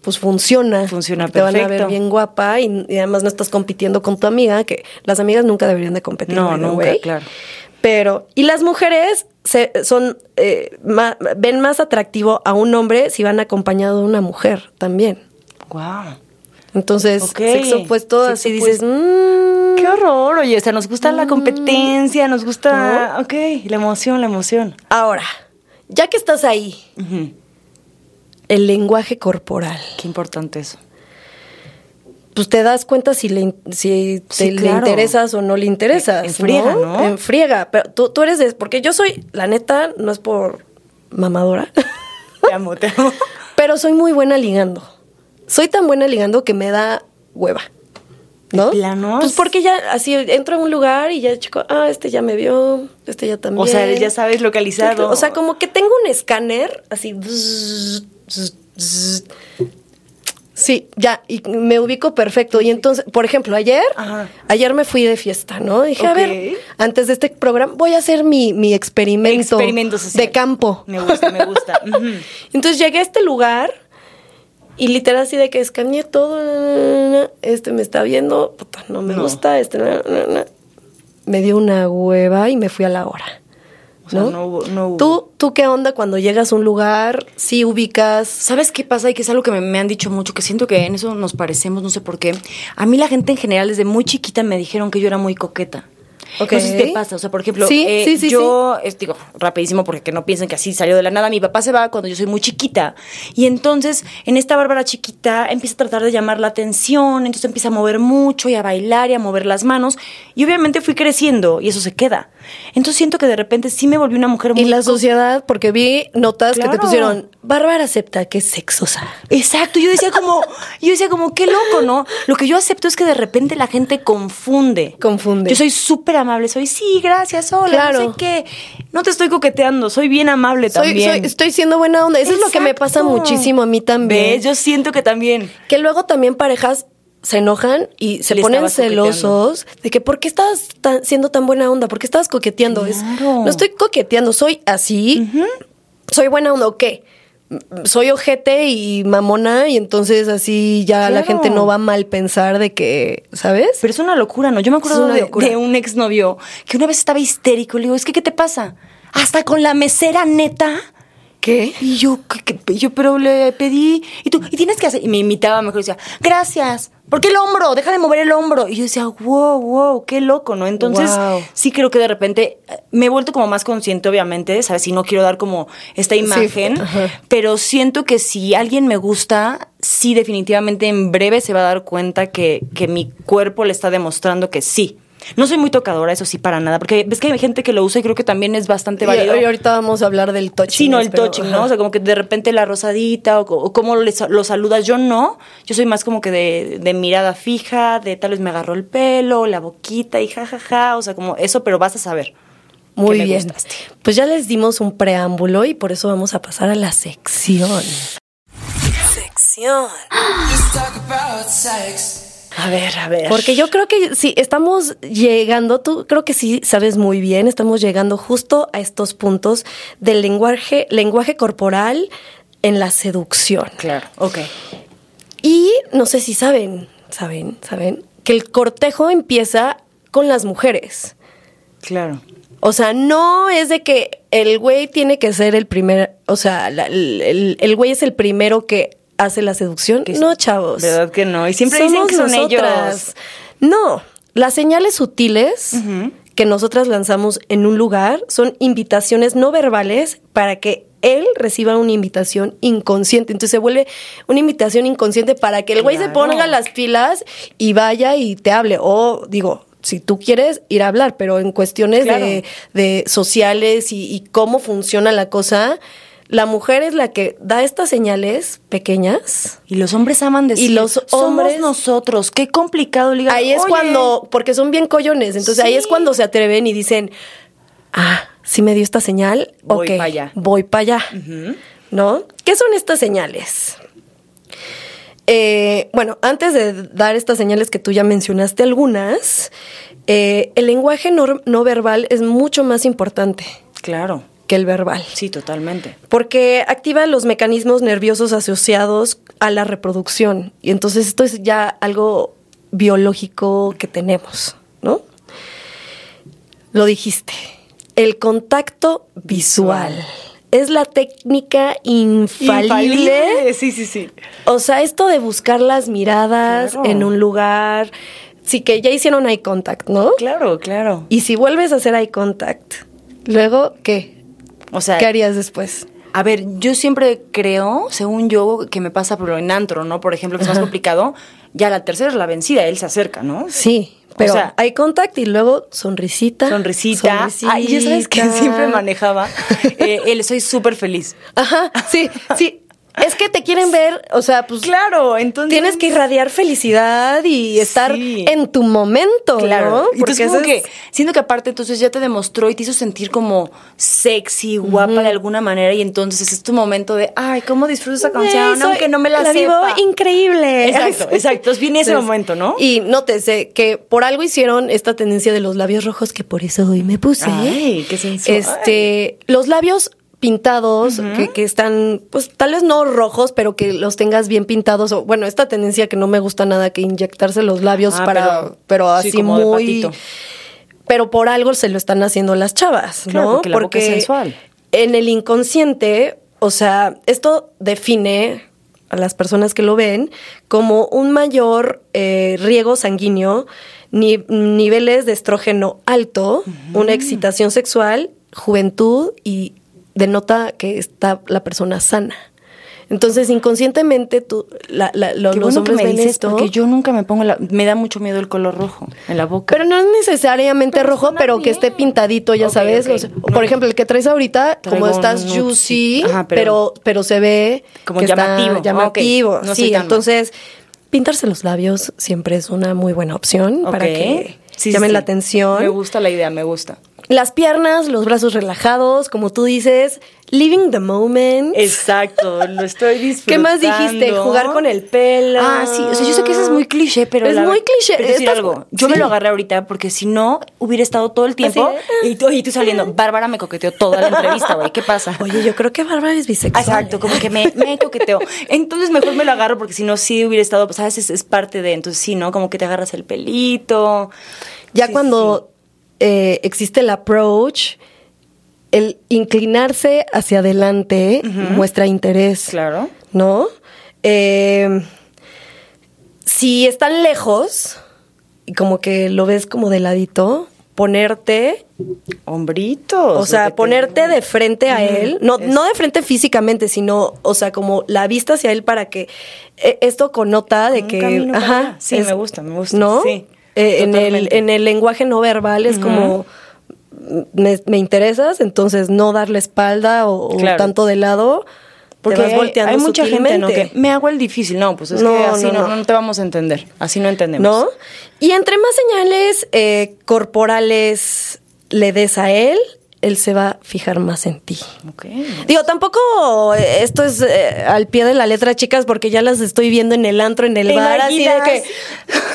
pues funciona. Funciona Te van a ver perfecto. bien guapa y, y además no estás compitiendo con tu amiga, que las amigas nunca deberían de competir. No, nunca, way. claro. Pero, y las mujeres se, son, eh, ma- ven más atractivo a un hombre si van acompañado de una mujer también. Wow. Entonces, sexo opuesto, Sexo así dices, opuesto. "Mm". Qué horror, oye, o sea, nos gusta la competencia, nos gusta, ok, la emoción, la emoción. Ahora, ya que estás ahí, el lenguaje corporal. Qué importante eso. pues te das cuenta si le, si te le interesas o no le interesas. En friega, ¿no? En friega. Pero tú, tú eres de. Porque yo soy, la neta, no es por mamadora, Te amo, te amo. pero soy muy buena ligando. Soy tan buena ligando que me da hueva. ¿No? ¿De plano? Pues porque ya así entro a un lugar y ya chico, ah, este ya me vio, este ya también. O sea, ya sabes localizado. O sea, como que tengo un escáner así. bzz, bzz, bzz. Sí, ya, y me ubico perfecto. Y entonces, por ejemplo, ayer, Ajá. ayer me fui de fiesta, ¿no? Dije, a Ok. ver, antes de este programa, voy a hacer mi, mi experimento, Experimento social. de campo. Me gusta, me gusta. Entonces llegué a este lugar y literal así de que escaneé todo. na, na, na, Este me está viendo, puta, no me No. gusta, este me dio una hueva y me fui a la hora. O sea, ¿no? no hubo- no hubo. ¿Tú, ¿Tú qué onda cuando llegas a un lugar? ¿Sí ubicas? ¿Sabes qué pasa? Y que es algo que me, me han dicho mucho, que siento que en eso nos parecemos, no sé por qué. A mí la gente en general desde muy chiquita me dijeron que yo era muy coqueta. Ok. No sé si te pasa, o sea, por ejemplo, Sí, eh, sí, sí, yo, es, digo, rapidísimo porque que no piensen que así salió de la nada, mi papá se va cuando yo soy muy chiquita y entonces en esta Bárbara chiquita empieza a tratar de llamar la atención, entonces empieza a mover mucho y a bailar y a mover las manos y obviamente fui creciendo y eso se queda. Entonces siento que de repente sí me volví una mujer muy... Y la sociedad, porque vi notas que te Claro. pusieron, Bárbara acepta que es sexosa. Exacto, yo decía como, yo decía como, qué loco, ¿no? Lo que yo acepto es que de repente la gente confunde. Confunde. Yo soy súper amable, soy, sí, gracias, hola, Claro. no sé qué. No te estoy coqueteando, soy bien amable Soy, también. soy- estoy siendo buena onda. Eso es lo que me pasa muchísimo a mí también. ¿Ves? Yo siento que también. Que luego también parejas se enojan y se Le ponen coqueteando. celosos de que ¿por qué estabas tan- siendo tan buena onda? ¿Por qué estabas coqueteando? Es, no estoy coqueteando, soy así, soy buena onda, ¿o qué? Soy ojete y mamona y entonces así ya la gente no va a mal pensar de que, ¿sabes? Pero es una locura, ¿no? Yo me acuerdo de, de un exnovio que una vez estaba histérico. Le digo, es que, ¿qué te pasa? Hasta con la mesera neta. ¿Qué? Y yo, ¿qué- qué? yo, pero le pedí. Y tú, y tienes que hacer. Y me imitaba mejor. Decía, gracias. ¿Por qué el hombro? Deja de mover el hombro. Y yo decía, wow, wow, qué loco, ¿no? Entonces, Wow. sí creo que de repente eh, me he vuelto como más consciente, obviamente, ¿sabes? Si no quiero dar como esta imagen. pero siento que si alguien me gusta, sí, definitivamente en breve se va a dar cuenta que, que mi cuerpo le está demostrando que sí. No soy muy tocadora, eso sí, para nada. Porque ves que hay gente que lo usa y creo que también es bastante Y, válido. y ahorita vamos a hablar del touching. Sí, no, el pero, touching, ajá. ¿no? O sea, como que de repente la rosadita o, cómo lo saludas. Yo no. Yo soy más como que de, de mirada fija, de tal vez me agarró el pelo, la boquita y jajaja. Ja, ja, o sea, como eso, pero vas a saber. Muy que me bien. gustaste. Pues ya les dimos un preámbulo y por eso vamos a pasar a la sección. Sección. A ver, a ver. Porque yo creo que sí, estamos llegando, tú creo que sí sabes muy bien, estamos llegando justo a estos puntos del lenguaje, lenguaje corporal en la seducción. Claro, ok. Y no sé si saben, saben, saben, que el cortejo empieza con las mujeres. Claro. O sea, no es de que el güey tiene que ser el primer, o sea, la- el, el- el güey es el primero que hace la seducción. No, chavos. ¿Verdad que no? Y siempre dicen Somos que son nosotras. ellos. No, las señales sutiles que nosotras lanzamos en un lugar son invitaciones no verbales para que él reciba una invitación inconsciente. Entonces se vuelve una invitación inconsciente para que el güey se ponga las pilas y vaya y te hable. O digo, si tú quieres ir a hablar, pero en cuestiones Claro. de, de sociales y, y cómo funciona la cosa, la mujer es la que da estas señales pequeñas. Y los hombres aman decir, Y los somos hombres- nosotros. Qué complicado ligar. Ahí es Oye, cuando, porque son bien collones, entonces ahí es cuando se atreven y dicen, ah, sí me dio esta señal, Voy ok, pa' allá. voy para allá, ¿no? ¿Qué son estas señales? Eh, bueno, antes de dar estas señales que tú ya mencionaste algunas, eh, el lenguaje no, no verbal es mucho más importante Claro. Que el verbal. Sí, totalmente. Porque activa los mecanismos nerviosos asociados a la reproducción. Y entonces esto es ya algo biológico que tenemos, ¿no? Lo dijiste. El contacto visual. Es la técnica infalible. Sí, sí, sí. O sea, esto de buscar las miradas Claro. en un lugar. Sí, que ya hicieron eye contact, ¿no? Claro, claro. Y si vuelves a hacer eye contact, luego, ¿qué? O sea, ¿Qué harías después? A ver, yo siempre creo, según yo, que me pasa por en antro, ¿no? Por ejemplo, que es más Ajá. complicado. Ya la tercera es la vencida, él se acerca, ¿no? Sí, pero sea- hay contact y luego sonrisita. Sonrisita. Ay, ya sabes que sonrisita. siempre manejaba. Eh, él, soy súper feliz. Ajá, sí, sí. Es que te quieren ver, o sea, pues Claro, entonces. tienes que irradiar felicidad y estar Sí. en tu momento, Claro. ¿no? Entonces, como que, es- siento que aparte, entonces ya te demostró y te hizo sentir como sexy, guapa de alguna manera. Y entonces es tu momento de, ay, ¿cómo disfruto esa canción? Soy- aunque no me la, vivo sepa. increíble. Exacto, exacto. Entonces viene ese momento, ¿no? Y nótese que por algo hicieron esta tendencia de los labios rojos que por eso hoy me puse. Ay, qué sensual. Este, los labios pintados que, que están, pues tal vez no rojos, pero que los tengas bien pintados. O, bueno, esta tendencia que no me gusta nada, que inyectarse los labios Ah, para, pero- pero, sí, así como muy. Pero por algo se lo están haciendo las chavas, Claro, ¿no? porque la boca es sensual. en el inconsciente, o sea, esto define a las personas que lo ven como un mayor eh, riego sanguíneo, ni- niveles de estrógeno alto, una excitación sexual, juventud y denota que está la persona sana. Entonces, inconscientemente, tú, la- la- lo- Qué los bueno que me ven dices, esto. porque yo nunca me pongo la... Me da mucho miedo el color rojo en la boca. Pero no es necesariamente rojo, pero que esté pintadito, ya sabes. ok. O sea, por ejemplo, el que traes ahorita, como estás un juicy, ajá, pero, pero- pero, se ve Como que está llamativo. llamativo. Ah, ok. No sí, entonces, pintarse los labios siempre es una muy buena opción para que sí, llamen sí. la atención. Me gusta la idea, me gusta. Las piernas, los brazos relajados, como tú dices, living the moment. Exacto, lo estoy disfrutando. ¿Qué más dijiste? Jugar con el pelo. Ah, sí, o sea, yo sé que eso es muy cliché, pero Es la- muy cliché. pero decir Estás- algo, yo me lo agarré ahorita porque si no hubiera estado todo el tiempo Así de- y, tú, y tú saliendo, Bárbara me coqueteó toda la entrevista, güey, ¿qué pasa? Oye, yo creo que Bárbara es bisexual. Exacto, como que me, me coqueteó. Entonces mejor me lo agarro porque si no sí hubiera estado, pues sabes, es, es parte de, entonces sí, ¿no? Como que te agarras el pelito. Ya Sí, cuando eh, existe el approach, el inclinarse hacia adelante muestra interés. Claro. ¿No? Eh, si están lejos y como que lo ves como de ladito, ponerte, Hombritos. o sea, ponerte de frente a él, no, es- no de frente físicamente, sino, o sea, como la vista hacia él para que eh, esto connota de Un que, ajá. Sí, me gusta, me gusta, ¿no? sí, Eh, en el en el lenguaje no verbal es como me, me interesas, entonces no darle espalda o, tanto de lado. Porque te vas hay, volteando hay mucha gente ¿no? que me hago el difícil. No, pues es No, que así no, no, no. no te vamos a entender. Así no entendemos. ¿No? Y entre más señales eh, corporales le des a él, él se va a fijar más en ti. Ok. Digo, tampoco eh, esto es eh, al pie de la letra, chicas, porque ya las estoy viendo en el antro, en el ¿Te bar, así de que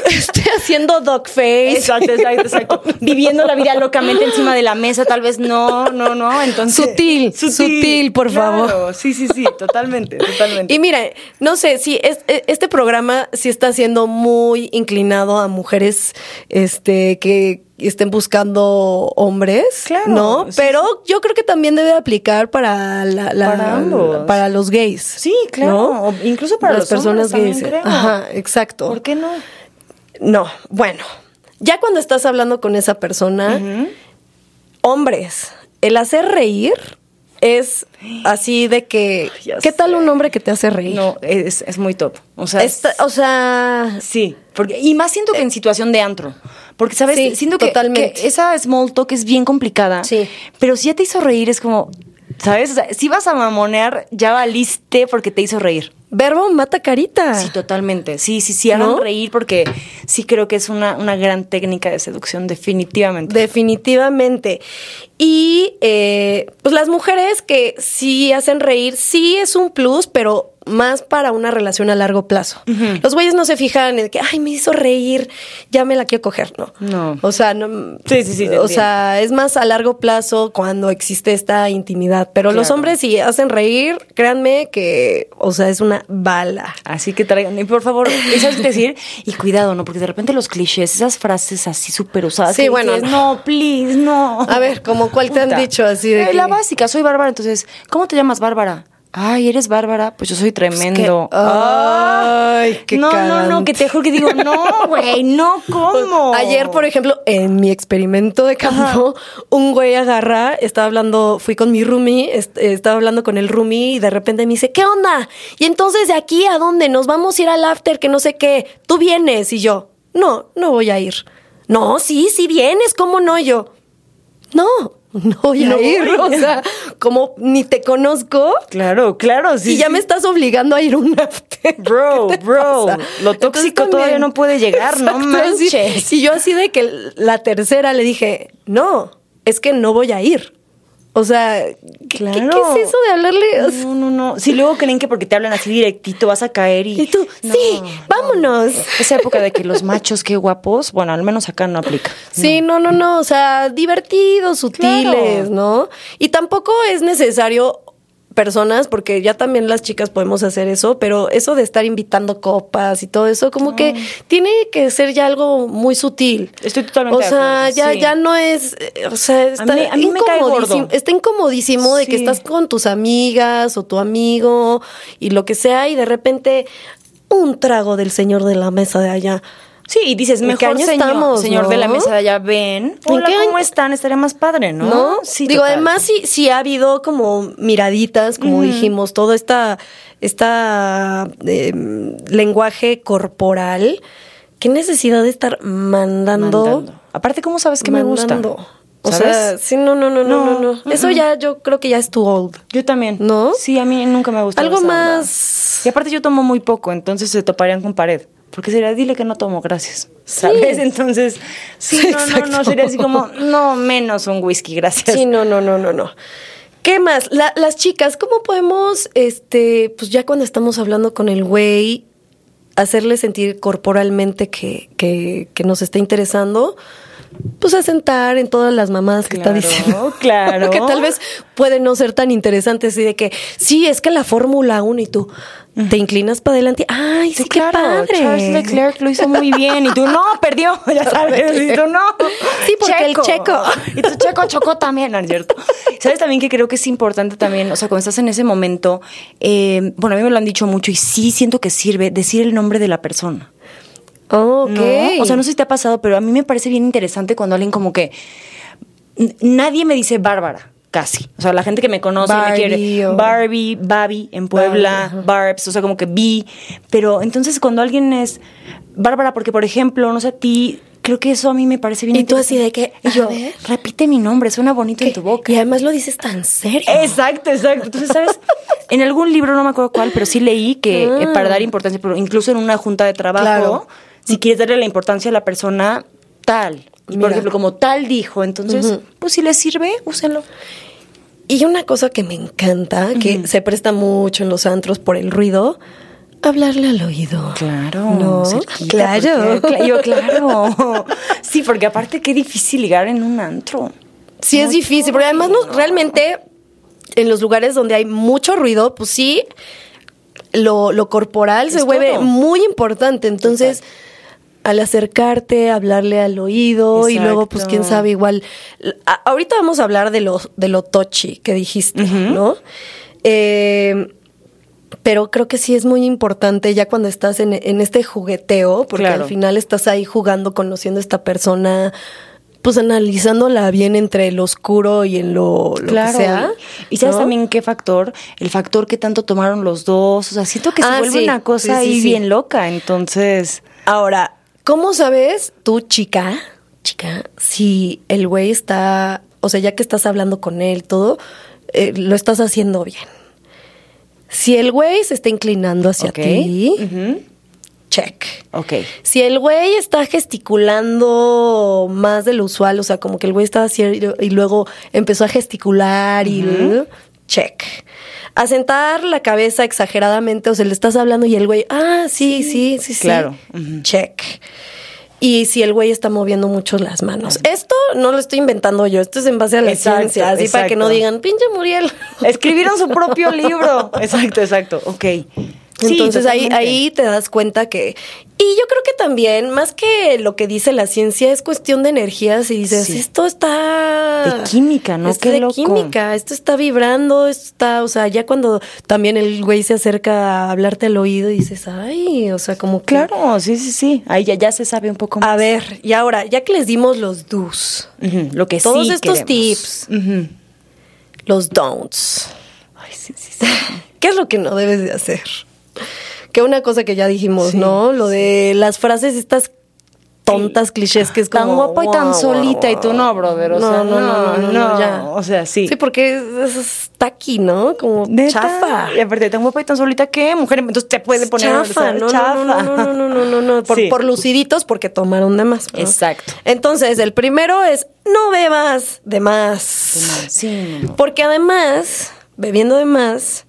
estoy haciendo dog face. Exacto, exacto, exacto. Viviendo la vida locamente encima de la mesa, tal vez no, no, no. Entonces. Sutil, sutil, por Claro, favor. Sí, sí, sí, totalmente, totalmente. Y mira, no sé, si es, e- este programa sí está siendo muy inclinado a mujeres este, que estén buscando hombres, Claro, ¿no? sí, Pero yo creo que también debe aplicar para la, la- Para ambos. para los gays. Sí, claro. O incluso para Las los personas gays. Ajá, exacto. ¿Por qué no? No, bueno, ya cuando estás hablando con esa persona, hombres, el hacer reír es así de que, Ya ¿qué tal un hombre que te hace reír? No, es, es muy top. O sea, Esta- o sea, Sí, porque, y más siento que en situación de antro. Porque, ¿sabes? Sí, siento que, totalmente. que esa small talk es bien complicada. Sí. Pero si ya te hizo reír, es como, ¿sabes? O sea, si vas a mamonear, ya valiste porque te hizo reír. verbo mata carita. Sí, totalmente. Sí, sí, sí, hagan ¿No? reír porque sí creo que es una, una gran técnica de seducción, definitivamente. Definitivamente. Y eh, pues las mujeres que sí hacen reír, sí es un plus, pero más para una relación a largo plazo. Los güeyes no se fijan en que, ay, me hizo reír, ya me la quiero coger, ¿no? No. O sea, no. Sí, sí, sí, O sea, es más a largo plazo cuando existe esta intimidad. Pero los hombres, si hacen reír, créanme que, o sea, es una bala. Así que traigan, y por favor, eso es decir, y cuidado, ¿no? Porque de repente los clichés, esas frases así súper usadas. Sí, que bueno, dices, no, please, no. A ver, ¿como cuál te han dicho así de Eh, que- La básica, soy Bárbara, entonces, ¿cómo te llamas Bárbara? Ay, ¿eres Bárbara? Pues yo soy tremendo. que- ay, qué No, no, no, que te juro que digo, no, güey, no, ¿cómo? Ayer, por ejemplo, en mi experimento de campo, un güey agarra, estaba hablando, fui con mi roomie, eh, estaba hablando con el roomie y de repente me dice, ¿qué onda? Y entonces de aquí a dónde nos vamos a ir al after, que no sé qué, tú vienes y yo, no, no voy a ir. No, sí, sí vienes, ¿cómo no? Y yo, no, no voy a No ir, voy. o sea, como ni te conozco. Claro, claro, sí. y ya sí. me estás obligando a ir a un after. Bro, ¿Qué te bro, pasa? lo tóxico todavía no puede llegar, no Exacto, manches. sí. Y yo así de que la tercera le dije, no, es que no voy a ir. O sea, ¿qué, Claro. qué- qué es eso de hablarle? O sea, No, no, no. Si luego creen que porque te hablan así directito vas a caer y. y tú, No, sí, vámonos. Esa época de que los machos, qué guapos, bueno, al menos acá no aplica. Sí, no, no, no, o sea, divertidos, sutiles, Claro. ¿no? Y tampoco es necesario personas, porque ya también las chicas podemos hacer eso, pero eso de estar invitando copas y todo eso, como que tiene que ser ya algo muy sutil. Estoy totalmente O de sea, acuerdo, ya, sí. ya no es, eh, o sea, está, mí- a mí me cae incomodísimo, gordo. está incomodísimo de que estás con tus amigas o tu amigo y lo que sea, y de repente un trago del señor de la mesa de allá. Sí, y dices, ¿En qué mejor señor, estamos, señor no? de la mesa de allá, ven. ¿En Hola, qué ¿cómo año? están? Estaría más padre, ¿no? ¿no? Sí, Digo, total. además sí, sí ha habido como miraditas, como dijimos, todo esta, esta eh, lenguaje corporal. ¿Qué necesidad de estar mandando? Mandando. Aparte, ¿cómo sabes que me gusta? O ¿Sabes? sea, sí, no, no, no, no, no, No. Eso ya yo creo que ya es too old. Yo también. ¿No? Sí, a mí nunca me gusta. Algo onda. más- Y aparte yo tomo muy poco, entonces se toparían con pared. Porque sería, dile que no tomo, gracias. ¿Sabes? Entonces, sí, Sí, no, no, no, sería así como, no, menos un whisky, gracias. Sí, no, no, no, no, no. ¿Qué más? La- las chicas, ¿cómo podemos, este, pues ya cuando estamos hablando con el güey, hacerle sentir corporalmente que, que, que nos está interesando? Pues a sentar en todas las mamadas que está Claro, diciendo. claro. que tal vez puede no ser tan interesante así de que, sí, es que la Fórmula 1 y tú te inclinas para adelante. Ay, sí, qué padre. Charles Leclerc lo hizo muy bien y tú no, perdió, ya sabes, y tú no. Sí, porque el checo. Y tu checo chocó también, ¿no es cierto? ¿Sabes también que creo que es importante también, o sea, cuando estás en ese momento, eh, bueno, a mí me lo han dicho mucho y sí siento que sirve decir el nombre de la persona. Oh, ok. ¿no? O sea, no sé si te ha pasado, pero a mí me parece bien interesante cuando alguien como que nadie me dice Bárbara, casi. O sea, la gente que me conoce y me Barbie quiere o- Barbie, Babi en Puebla, Barbie. Barbs, o sea, como que Vi, pero entonces cuando alguien es Bárbara porque por ejemplo, no sé a ti, creo que eso a mí me parece bien Y tú así de que, yo, ver. repite mi nombre, suena bonito en tu boca. Y además lo dices tan serio. Exacto, exacto. Entonces, ¿sabes? En algún libro, no me acuerdo cuál, pero sí leí que eh, para dar importancia, pero incluso en una junta de trabajo, Ah. Claro. Si quieres darle la importancia a la persona, tal. Y Mira. por ejemplo, como tal dijo, entonces, pues si les sirve, úsenlo. Y una cosa que me encanta, que se presta mucho en los antros por el ruido, hablarle al oído. Claro, No, cerquita, claro. porque- yo, claro. Sí, porque aparte qué difícil ligar en un antro. Sí, es difícil, porque además no, realmente en los lugares donde hay mucho ruido, pues sí, lo, lo corporal se vuelve todo. muy importante. Entonces, al acercarte, hablarle al oído y luego, pues quién sabe, igual. a- ahorita vamos a hablar de lo, de lo touchy que dijiste, ¿no? Eh, pero creo que sí es muy importante ya cuando estás en, en este jugueteo, porque Claro. al final estás ahí jugando, conociendo a esta persona, pues analizándola bien entre lo oscuro y en lo, lo Claro. que sea. Y sabes ¿no? también qué factor, el factor que tanto tomaron los dos. O sea, siento que se Ah, vuelve sí. una cosa Sí, sí, ahí bien loca. Entonces, Ahora, ¿cómo sabes tú, chica, chica, si el güey está, o sea, ya que estás hablando con él, todo, eh, lo estás haciendo bien? Si el güey se está inclinando hacia ti, check. Ok. Si el güey está gesticulando más de lo usual, o sea, como que el güey estaba haciendo y luego empezó a gesticular y check. Asentar la cabeza exageradamente, o sea, le estás hablando y el güey, ah, sí, sí, sí, sí. claro. Check. Y si el güey está moviendo mucho las manos. Esto no lo estoy inventando yo, esto es en base a la Exacto, ciencia, así para que no digan, pinche Muriel. Escribieron su propio libro. Exacto, exacto. Ok. Sí, Entonces ahí, ahí te das cuenta que... Y yo creo que también, más que lo que dice la ciencia, es cuestión de energías y dices, Sí. esto está... De química, ¿no? Es Qué de loco. química, esto está vibrando, esto está... O sea, ya cuando también el güey se acerca a hablarte al oído y dices, ay, o sea, como que... Claro, sí, sí, sí. Ahí ya, ya se sabe un poco más. A ver, y ahora, ya que les dimos los do's, Lo que todos sí estos queremos. tips, los don'ts, Ay, sí, sí, sí. ¿qué es lo que no debes de hacer? Que una cosa que ya dijimos, ¿no? Lo de las frases estas tontas clichés que es como Tan guapa y tan "Guau, solita y tú no, brother. O no, sea, no, no, no, no, ya. O sea, sí. Sí, porque es, es tacky, ¿no? Como ¿Neta? chafa. Y aparte, tan guapa y tan solita que mujer, entonces te puede poner chafa, no, chafa. no, no, no, no, no, no, no, por, Sí. por luciditos porque tomaron de más. ¿no? Exacto. Entonces, el primero es no bebas de más. Sí. Porque además, bebiendo de más,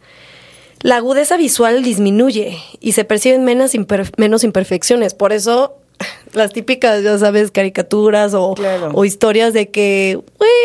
la agudeza visual disminuye y se perciben menos, imper- menos imperfecciones. Por eso, las típicas, ya sabes, caricaturas o, Claro. o historias de que,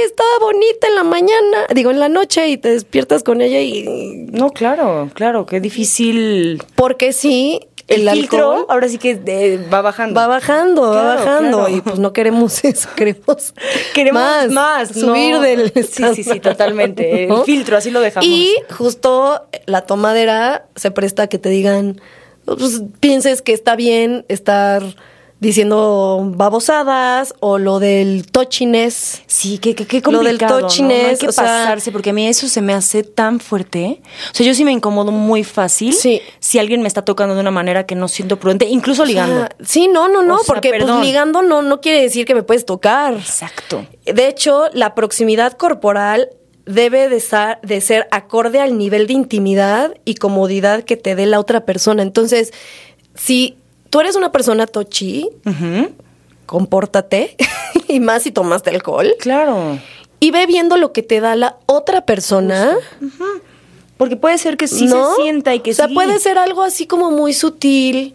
estaba bonita en la mañana, digo, en la noche y te despiertas con ella y... No, claro, claro, qué difícil. Porque sí, El, el, filtro alcohol ahora sí que eh, va bajando. va bajando, va bajando claro. y pues no queremos eso, queremos, Queremos más, subir no. del Sí, sí, sí, totalmente. El filtro, así lo dejamos. Y justo la tomadera se presta a que te digan, pues, pienses que está bien estar diciendo babosadas o lo del touchiness. Sí, qué, qué, qué Lo del complicado, ¿no? No, touchiness, hay que o sea- pasarse, porque a mí eso se me hace tan fuerte. O sea, yo sí me incomodo muy fácil Sí. si alguien me está tocando de una manera que no siento prudente, incluso ligando. Sí, no, no, no, O sea, porque pues, ligando no, no quiere decir que me puedes tocar. Exacto. De hecho, la proximidad corporal debe de ser acorde al nivel de intimidad y comodidad que te dé la otra persona. Entonces, si tú eres una persona tochi, Ujú. compórtate, y más si tomaste alcohol, Claro. y ve viendo lo que te da la otra persona. Porque puede ser que sí ¿no? se sienta y que O sea, sí. puede ser algo así como muy sutil.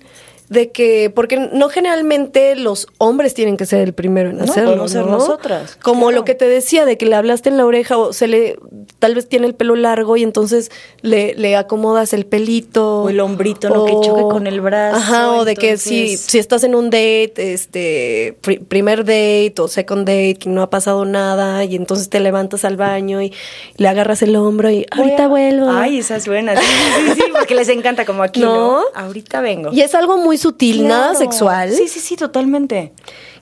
De que, porque no generalmente los hombres tienen que ser el primero en No, hacerlo. podemos ser ¿no? nosotras, Como claro. lo que te decía, de que le hablaste en la oreja o se le, tal vez tiene el pelo largo y entonces le, le acomodas el pelito. O el hombrito, ¿no? Que choque con el brazo, Ajá, o de que si, si estás en un date, este, pri- primer date o second date, que no ha pasado nada y entonces te levantas al baño y le agarras el hombro y ahorita vuelvo. Ay, esa es buena. Sí, sí, sí, porque les encanta como aquí, ¿no? ¿No? Ahorita vengo. Y es algo muy sutil, nada sexual, Sí, sí, sí, totalmente.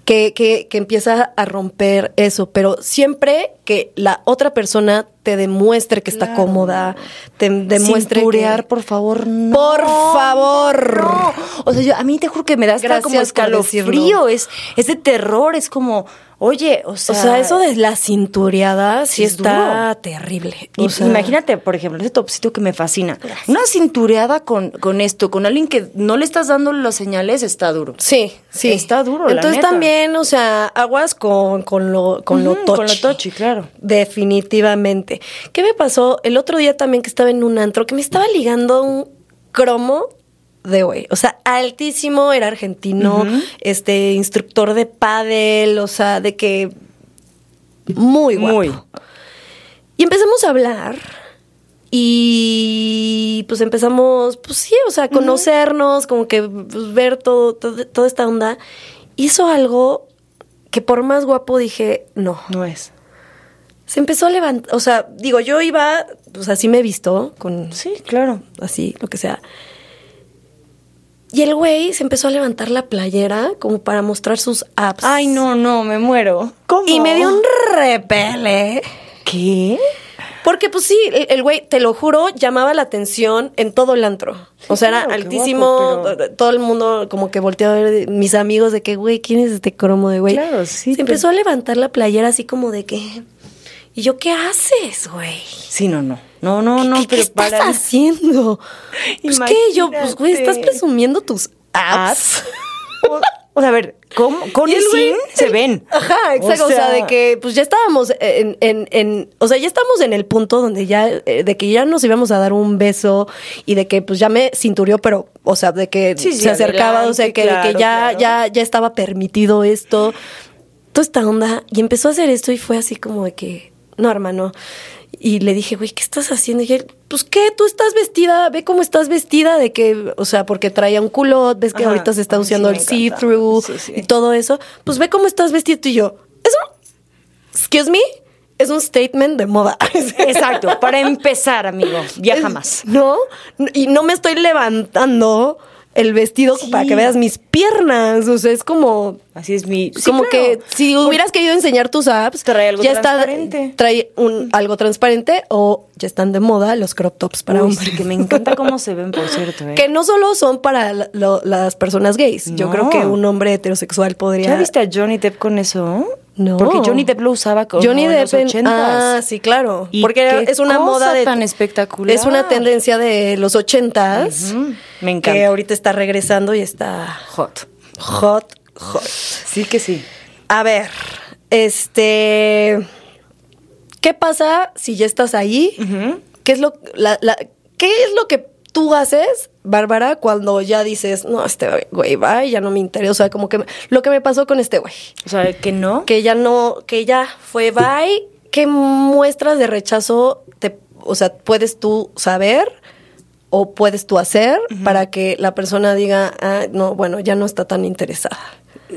que, que, que empieza a romper eso, pero siempre que la otra persona te demuestre que está cómoda, te demuestre Cinturear, que... por favor, no. Por favor. No. O sea, yo, a mí te juro que me da hasta como escalofrío. Es, es de terror, es como, oye, o O sea. sea, eso de la cintureada sí, Sí es está duro. terrible. Y O sea, imagínate, por ejemplo, ese topsito que me fascina. Una cintureada con, con esto, con alguien que no le estás dando las señales, está duro. Sí, sí. Está duro, la Entonces neta. también, o sea, aguas con, con lo, con lo tochi. con lo tochi, claro. Definitivamente. ¿Qué me pasó el otro día también que estaba en un antro que me estaba ligando un cromo de güey? O sea, altísimo, era argentino, este instructor de pádel, o sea, de que muy guapo. Muy. Y empezamos a hablar Y pues empezamos, pues sí, o sea, a conocernos, como que pues, ver todo, todo- toda esta onda. Hizo algo que por más guapo dije, no. No es. Se empezó a levantar, o sea, digo, yo iba, pues así me visto, con Sí, claro. así, lo que sea. Y el güey se empezó a levantar la playera como para mostrar sus abs. Ay, no, no, me muero. ¿Cómo? Y me dio un repele. ¿Qué? Porque, pues sí, el el güey, te lo juro, llamaba la atención en todo el antro. O sea, claro, era altísimo. guapo, pero- Todo el mundo como que volteaba a ver mis amigos de que, güey, ¿quién es este cromo de güey? Claro, sí, Se pero- empezó a levantar la playera así como de que. ¿Y yo qué haces, güey? Sí, no, no. No, no, no, ¿Qué, pero qué estás para. haciendo? Pues qué, yo, pues güey, estás presumiendo tus abs. O, o sea, a ver, ¿cómo? Con Y el güey- se ven. Ajá, exacto. O sea, de que pues ya estábamos en, en, en- o sea, ya estamos en el punto donde ya, eh, de que ya nos íbamos a dar un beso y de que pues ya me cinturió, pero, o sea, de que Sí, se acercaba, o sea, que, de que claro, ya, claro. ya, ya estaba permitido esto, toda esta onda. Y empezó a hacer esto y fue así como de que, no, hermano. Y le dije, güey, ¿qué estás haciendo? Y él, pues, ¿qué? Tú estás vestida, ve cómo estás vestida, de que, o sea, porque traía un culot, ves que Ajá. ahorita se está sí, usando el see-through Sí, sí. y todo eso. Pues ve cómo estás vestido tú y yo. Eso, excuse me, es un statement de moda. Exacto, para empezar, amigo. Ya jamás. ¿No? Y no me estoy levantando el vestido Sí. para que veas mis piernas. O sea, es como. Así es mi. sí, como claro. que si hubieras querido enseñar tus apps, Trae algo ya transparente. está, trae un, algo transparente o ya están de moda los crop tops para Uy, hombres. que me encanta cómo se ven, por cierto. ¿eh? Que no solo son para lo- las personas gays. Yo creo que un hombre heterosexual podría. ¿Ya viste a Johnny Depp con eso? No. Porque Johnny Depp lo usaba con Johnny en Depp los en- ochentas. Ah, sí, claro. Y Porque es una cosa moda de tan espectacular. Es una tendencia de los ochentas. Ujú, me encanta. Que ahorita está regresando y está Hot. hot, hot. Sí que sí. A ver, este, ¿qué pasa si ya estás ahí? ¿Qué es lo, la- la- qué es lo que tú haces, Bárbara, cuando ya dices, no, este güey va y ya no me interesa, o sea, como que me- lo que me pasó con este güey, O sea, que no. que ya no, que ya fue bye, ¿qué muestras de rechazo te, o sea, puedes tú saber o puedes tú hacer para que la persona diga, ah, no, bueno, ya no está tan interesada?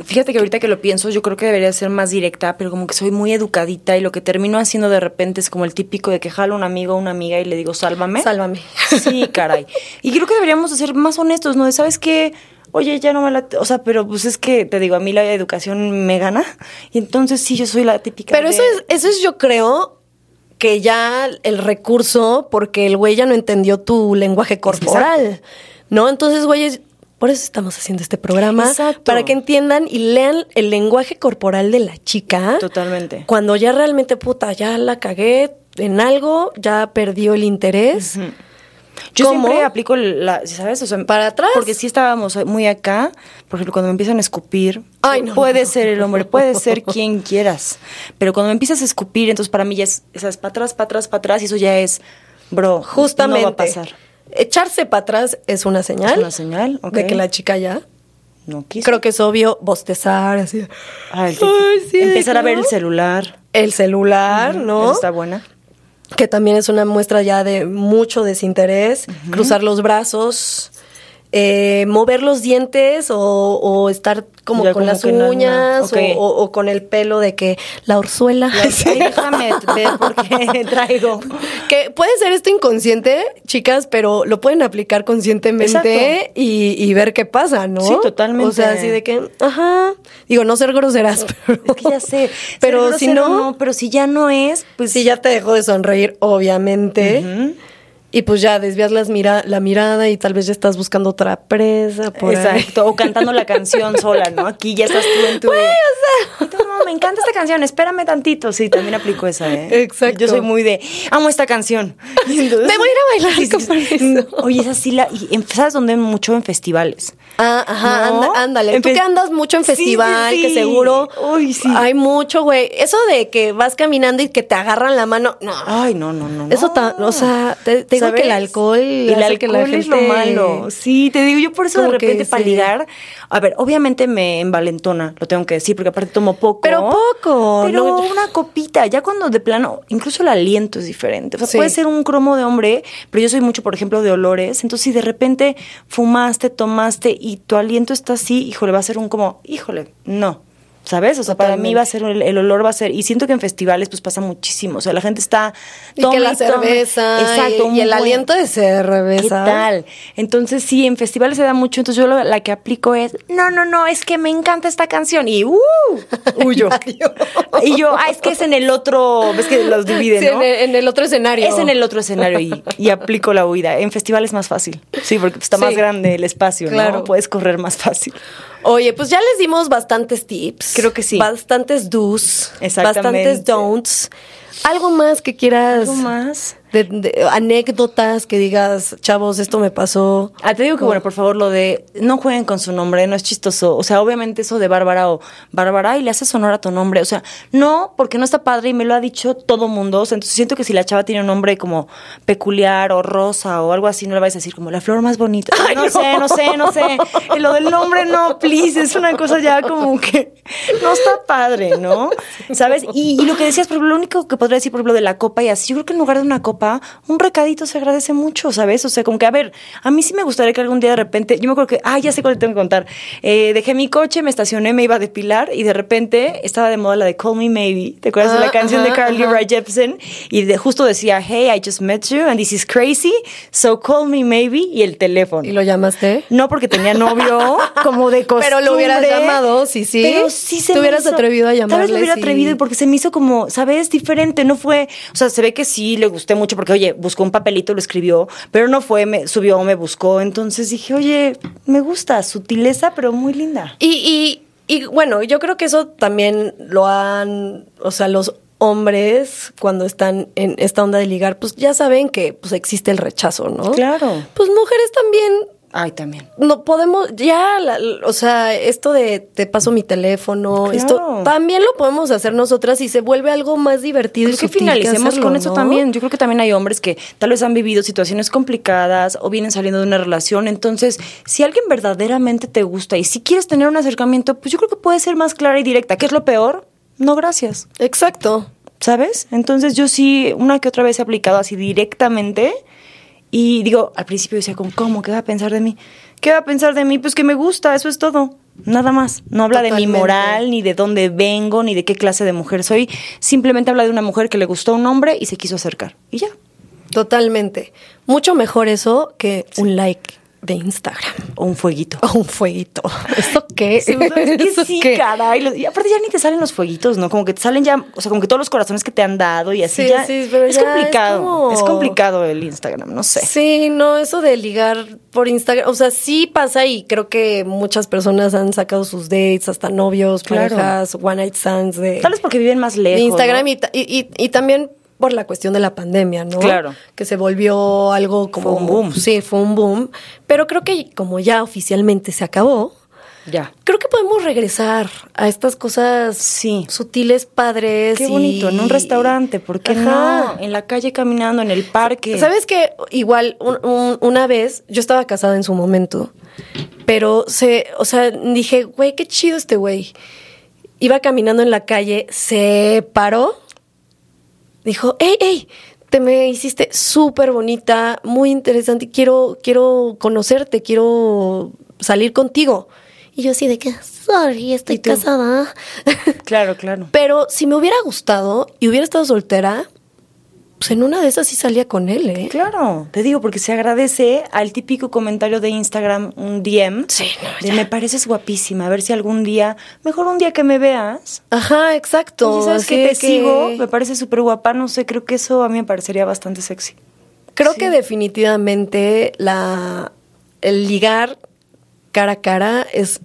Fíjate que ahorita que lo pienso, yo creo que debería ser más directa, pero como que soy muy educadita y lo que termino haciendo de repente es como el típico de que jalo a un amigo o una amiga y le digo, sálvame. Sálvame. Sí, caray. Y creo que deberíamos de ser más honestos, ¿no? De, ¿sabes qué? Oye, ya no me la... O sea, pero pues es que, te digo, a mí la educación me gana. Y entonces sí, yo soy la típica Pero de- eso es, eso es yo creo que ya el recurso, porque el güey ya no entendió tu lenguaje corporal, ¿no? Entonces, güeyes, por eso estamos haciendo este programa, Exacto. para que entiendan y lean el lenguaje corporal de la chica. Totalmente. Cuando ya realmente, puta, ya la cagué en algo, ya perdió el interés. Yo ¿Cómo? siempre aplico la, ¿sabes? O sea, ¿Para atrás? Porque sí estábamos muy acá, por ejemplo, cuando me empiezan a escupir, Ay, no. puede ser el hombre, puede ser quien quieras, pero cuando me empiezas a escupir, entonces para mí ya es, esas para atrás, para atrás, para atrás, y eso ya es, bro, Justamente. no va a pasar. Echarse para atrás es una señal. Es una señal, ok. De que la chica ya. No quiso. Creo que es obvio bostezar, así. Ah, Ay, sí, empezar a ver el celular, El celular, ¿no? Eso está buena. Que también es una muestra ya de mucho desinterés, cruzar los brazos, eh, mover los dientes o, o estar como Ya con como las no, no. uñas o, con el pelo de que la orzuela. Sí. Déjame ver porque traigo. Que puede ser esto inconsciente, chicas, pero lo pueden aplicar conscientemente y, y ver qué pasa, ¿no? Sí, totalmente. O sea, así de que, ajá, digo, no ser groseras, pero... Es que ya sé. Pero si grosero no, pero si ya no es, pues si ya te dejó de sonreír, obviamente. Ujú. Y pues ya desvías las mira la mirada y tal vez ya estás buscando otra presa por ahí. Exacto, o cantando la canción sola, ¿no? Aquí ya estás tú en tu... Ay, tú, no, me encanta esta canción, espérame tantito. Sí, también aplico esa, ¿eh? Exacto. Yo soy muy de, amo esta canción. Y entonces- Me voy a ir a bailar Sí, sí, con sí. eso. Oye, esa sí la... Y ¿Sabes dónde? Mucho en festivales. Ah, ajá, ¿No? anda- ándale. Tú que andas mucho en Sí, sí, festival, que sí. seguro Uy, sí. hay mucho, güey. Eso de que vas caminando y que te agarran la mano, no. Ay, no, no, no. no. Eso, ta- o sea, te, te que el alcohol el hace que alcohol es lo malo. Sí, te digo, yo por eso de repente para sí. ligar, a ver, obviamente me envalentona, lo tengo que decir, porque aparte tomo poco. Pero poco, Pero no- una copita, ya cuando de plano, incluso el aliento es diferente. O sea, Sí. puede ser un cromo de hombre, pero yo soy mucho, por ejemplo, de olores. Entonces, si de repente fumaste, tomaste y tu aliento está así, híjole, va a ser un como, híjole, no. ¿Sabes? O sea, para mí va a ser, el, el olor va a ser, y siento que en festivales pues pasa muchísimo, o sea, la gente está... Y tome que la tome. cerveza Exacto, y, y el buen- aliento de cerveza. ¿Qué tal? Entonces sí, en festivales se da mucho, entonces yo lo- la que aplico es, no, no, no, es que me encanta esta canción y ¡uh! huyo. y yo, ah, es que es en el otro, ves que los dividen, Sí, ¿no? en, el, en el otro escenario. Es en el otro escenario y, y aplico la huida. En festivales es más fácil, sí, porque está más grande el espacio, Claro. ¿no? Puedes correr más fácil. Oye, pues ya les dimos bastantes tips. Creo que sí. Bastantes do's. Exactamente. Bastantes don'ts. ¿Algo más que quieras? ¿Algo más? De, de- anécdotas que digas, chavos, esto me pasó. Ah, te digo que, bueno, por favor, lo de no jueguen con su nombre, no es chistoso. O sea, obviamente eso de Bárbara o Bárbara y le haces honor a tu nombre. O sea, no, porque no está padre y me lo ha dicho todo mundo. O sea, entonces siento que si la chava tiene un nombre como peculiar o rosa o algo así, no le vais a decir como la flor más bonita. no, sé, no sé, no sé. Y lo del nombre, no, please, es una cosa ya como que no está padre, ¿no? ¿Sabes? Y, y lo que decías, por ejemplo, lo único que podría decir, por ejemplo, de la copa y así, yo creo que en lugar de una copa, un recadito se agradece mucho, ¿sabes? O sea, como que, a ver, a mí sí me gustaría que algún día de repente, yo me acuerdo que, ah, ya sé cuál te tengo que contar. Eh, dejé mi coche, me estacioné, me iba a depilar y de repente estaba de moda la de Call Me Maybe. ¿Te acuerdas de Ah, la canción ajá, de Carly ajá. Rae Jepsen? Y de, justo decía, hey, I just met you and this is crazy, so call me maybe y el teléfono. ¿Y lo llamaste? No, porque tenía novio, como de costumbre. Pero lo hubieras llamado, sí, sí. Pero sí se Te hubieras hizo- atrevido a Tal vez llamarle, me hubiera sí. atrevido y porque se me hizo como, ¿sabes? Diferente, no fue... O sea, se ve que sí le gusté mucho porque, oye, buscó un papelito, lo escribió, pero no fue, me subió, me buscó. Entonces dije, oye, me gusta, sutileza, pero muy linda. Y, y, y bueno, yo creo que eso también lo han, o sea, los hombres cuando están en esta onda de ligar, pues ya saben que pues existe el rechazo, ¿no? Claro. Pues mujeres también Ay, también. no podemos ya, la- o sea, esto de te paso mi teléfono, Claro. esto también lo podemos hacer nosotras y se vuelve algo más divertido Creo y que finalicemos hacerlo, con eso ¿no? también. Yo creo que también hay hombres que tal vez han vivido situaciones complicadas o vienen saliendo de una relación. Entonces, si alguien verdaderamente te gusta y si quieres tener un acercamiento, pues yo creo que puede ser más clara y directa. ¿Qué es lo peor? No, gracias. Exacto. ¿Sabes? Entonces yo sí, una que otra vez he aplicado así directamente. Y digo, al principio decía, como, ¿cómo? ¿Qué va a pensar de mí? ¿Qué va a pensar de mí? Pues que me gusta, eso es todo. Nada más. No habla de mi moral, ni de dónde vengo, ni de qué clase de mujer soy. Simplemente habla de una mujer que le gustó a un hombre y se quiso acercar. Y ya. Totalmente. Mucho mejor eso que un like de Instagram. O un fueguito. O un fueguito. ¿Eso qué? Sí, ¿Eso sí, qué? caray. Y aparte ya ni te salen los fueguitos, ¿no? Como que te salen ya, o sea, como que todos los corazones que te han dado y así Sí, ya. sí, pero es ya es complicado. como- Es complicado el Instagram, no sé. Sí, no, eso de ligar por Instagram, o sea, sí pasa y creo que muchas personas han sacado sus dates, hasta novios, Claro. parejas, one night stands de, Tal vez porque viven más lejos. de Instagram ¿no? y, ta- y, y- y también por la cuestión de la pandemia, ¿no? Claro. Que se volvió algo como... Fue un boom. Sí, fue un boom. Pero creo que como ya oficialmente se acabó, Ya. creo que podemos regresar a estas cosas Sí. sutiles, padres. Qué y- bonito, en un restaurante, ¿por qué Ajá. no? En la calle caminando, en el parque. ¿Sabes que Igual un- un- una vez, yo estaba casada en su momento, pero se, o sea, dije, güey, qué chido este güey. Iba caminando en la calle, se paró, dijo, hey, hey, te me hiciste súper bonita, muy interesante, quiero, quiero conocerte, quiero salir contigo. Y yo así de que, sorry, estoy casada. Claro, claro. Pero si me hubiera gustado y hubiera estado soltera, pues en una de esas sí salía con él, ¿eh? Claro, te digo, porque se agradece al típico comentario de Instagram, un DM. Sí, no, de ya. me pareces guapísima, a ver si algún día, mejor un día que me veas. Ajá, exacto. Oye, ¿sabes que te sigo? Me parece súper guapa, no sé, creo que eso a mí me parecería bastante sexy. Creo Sí. que definitivamente la el ligar cara a cara es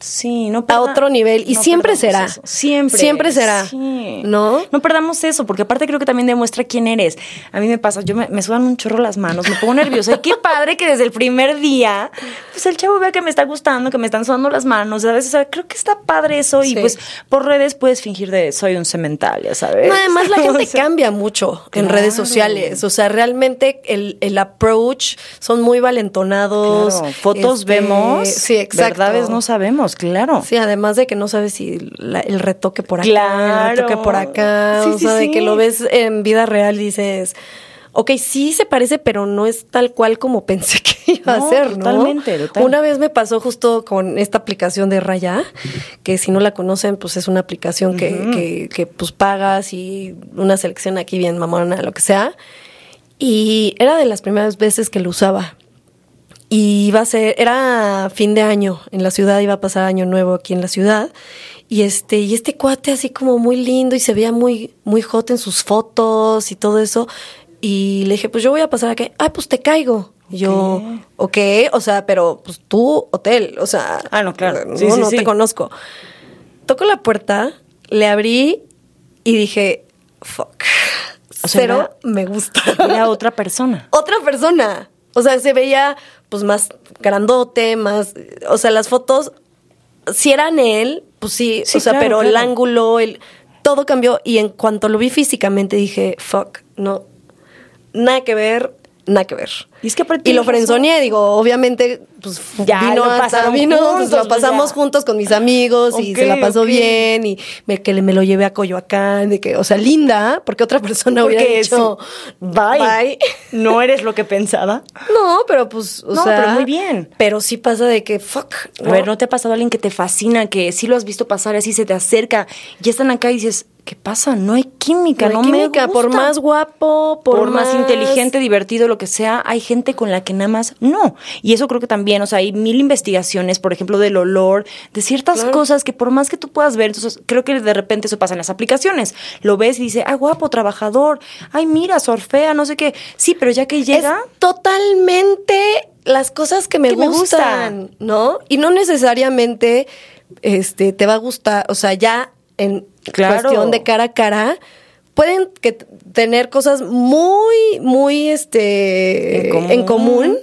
Sí, no a otro nivel y no siempre será. eso. Siempre. Siempre será. Sí. ¿No? No perdamos eso, porque aparte creo que también demuestra quién eres. A mí me pasa, yo me, me sudan un chorro las manos, me pongo nerviosa. Y qué padre que desde el primer día, pues el chavo vea que me está gustando, que me están sudando las manos. O sea, creo que está padre eso. Y pues por redes puedes fingir de soy un cemental, ya sabes. No, además la gente O sea, cambia mucho en Claro. redes sociales. O sea, realmente el, el approach son muy valentonados. claro, fotos Este, vemos, Sí, exacto. verdades no sabemos, claro. Sí, además de que no sabes si la- el retoque por acá, el Claro. retoque por acá, Sí, o sí, sea, de sí. que lo ves en vida real y dices, ok, sí se parece, pero no es tal cual como pensé que iba No, a ser, ¿no? totalmente, total. Una vez me pasó justo con esta aplicación de Raya, que si no la conocen, pues es una aplicación que, que, que, pues pagas y una selección aquí bien mamona, lo que sea. Y era de las primeras veces que lo usaba. Y iba a ser, era fin de año en la ciudad, iba a pasar año nuevo aquí en la ciudad. Y este, y este cuate así como muy lindo y se veía muy, muy hot en sus fotos y todo eso. Y le dije, pues yo voy a pasar aquí. Ah, pues te caigo. Y yo, ok, o sea, pero pues tú, hotel, o sea. Ah, no, claro. No, Sí, sí, no sí. te conozco. Toco la puerta, le abrí y dije, fuck. O sea, Cero era- me gusta. Era otra persona. otra persona. O sea, se veía pues más grandote, más, o sea, las fotos si eran él, pues sí, Sí, o sea, claro, pero el ángulo, el todo cambió y en cuanto lo vi físicamente dije, fuck, no nada que ver, nada que ver. Y es que y lo frenzoneé, digo, obviamente, pues Ya, vino lo hasta, vino, pues, juntos, lo pasamos ya. juntos con mis amigos y se la pasó bien y me, que me lo llevé a Coyoacán, de que, o sea, linda, porque otra persona hubiera dicho, sí. Bye. bye. No eres lo que pensaba. No, pero pues, o No, sea. pero muy bien. Pero sí pasa de que, fuck. A ver, ¿no te ha pasado alguien que te fascina, que sí lo has visto pasar y así se te acerca, ya están acá y dices, ¿qué pasa? No hay química, No no, hay me química, por gusta". más guapo, por, por, más, inteligente, divertido, lo que sea, hay gente con la que nada más no. Y eso creo que también, o sea, hay mil investigaciones, por ejemplo, del olor, de ciertas Claro. cosas que por más que tú puedas ver, entonces creo que de repente eso pasa en las aplicaciones. Lo ves y dice, ah, guapo, trabajador, ay, mira, surfea, no sé qué. Sí, pero ya que Es llega, totalmente las cosas que me Que me gustan, ¿no? Y no necesariamente este te va a gustar, o sea, ya en Claro. cuestión de cara a cara pueden que tener cosas muy muy este En común. en común,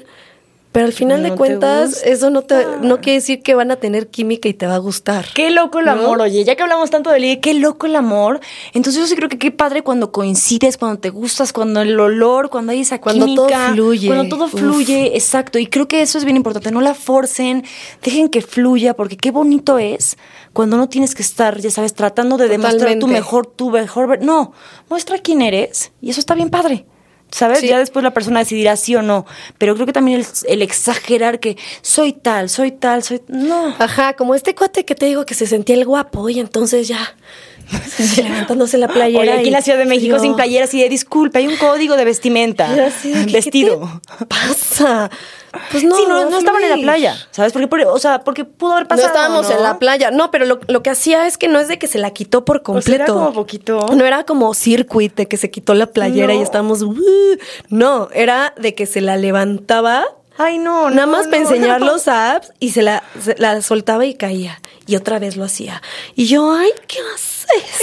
pero al final No de cuentas eso no te no quiere decir que van a tener química y te va a gustar. Qué loco el ¿No? amor, oye, ya que hablamos tanto de ligue, qué loco el amor. Entonces yo sí creo que qué padre cuando coincides, cuando te gustas, cuando el olor, cuando hay esa Cuando todo química, fluye. Cuando todo Uf. fluye, exacto. Y creo que eso es bien importante, no la forcen, dejen que fluya, porque qué bonito es cuando no tienes que estar, ya sabes, tratando de demostrar tu mejor, tu mejor, no, muestra quién eres y eso está bien padre. ¿Sabes? Sí. Ya después la persona decidirá sí o no. Pero creo que también el, el exagerar que soy tal, soy tal, soy. No. Ajá, como este cuate que te digo que se sentía el guapo y entonces ya levantándose la playera. Oye, aquí en la Ciudad de México sin playera así de disculpa, hay un código de vestimenta. Así de Vestido. ¿Qué te pasa? Pues no. sí, no, no estaban en la playa, ¿sabes? Porque, por- o sea, porque pudo haber No pasado. estábamos ¿no? en la playa. No, pero lo, lo que hacía es que no es de que se la quitó por O sea, era completo. como poquito. No era como circuit de que se quitó la playera No. y estábamos. "Uh". no, era de que se la levantaba. Ay, no, Nada no, más para no, enseñar no. los abs y se la, se la soltaba y caía. Y otra vez lo hacía. Y yo, ay, ¿qué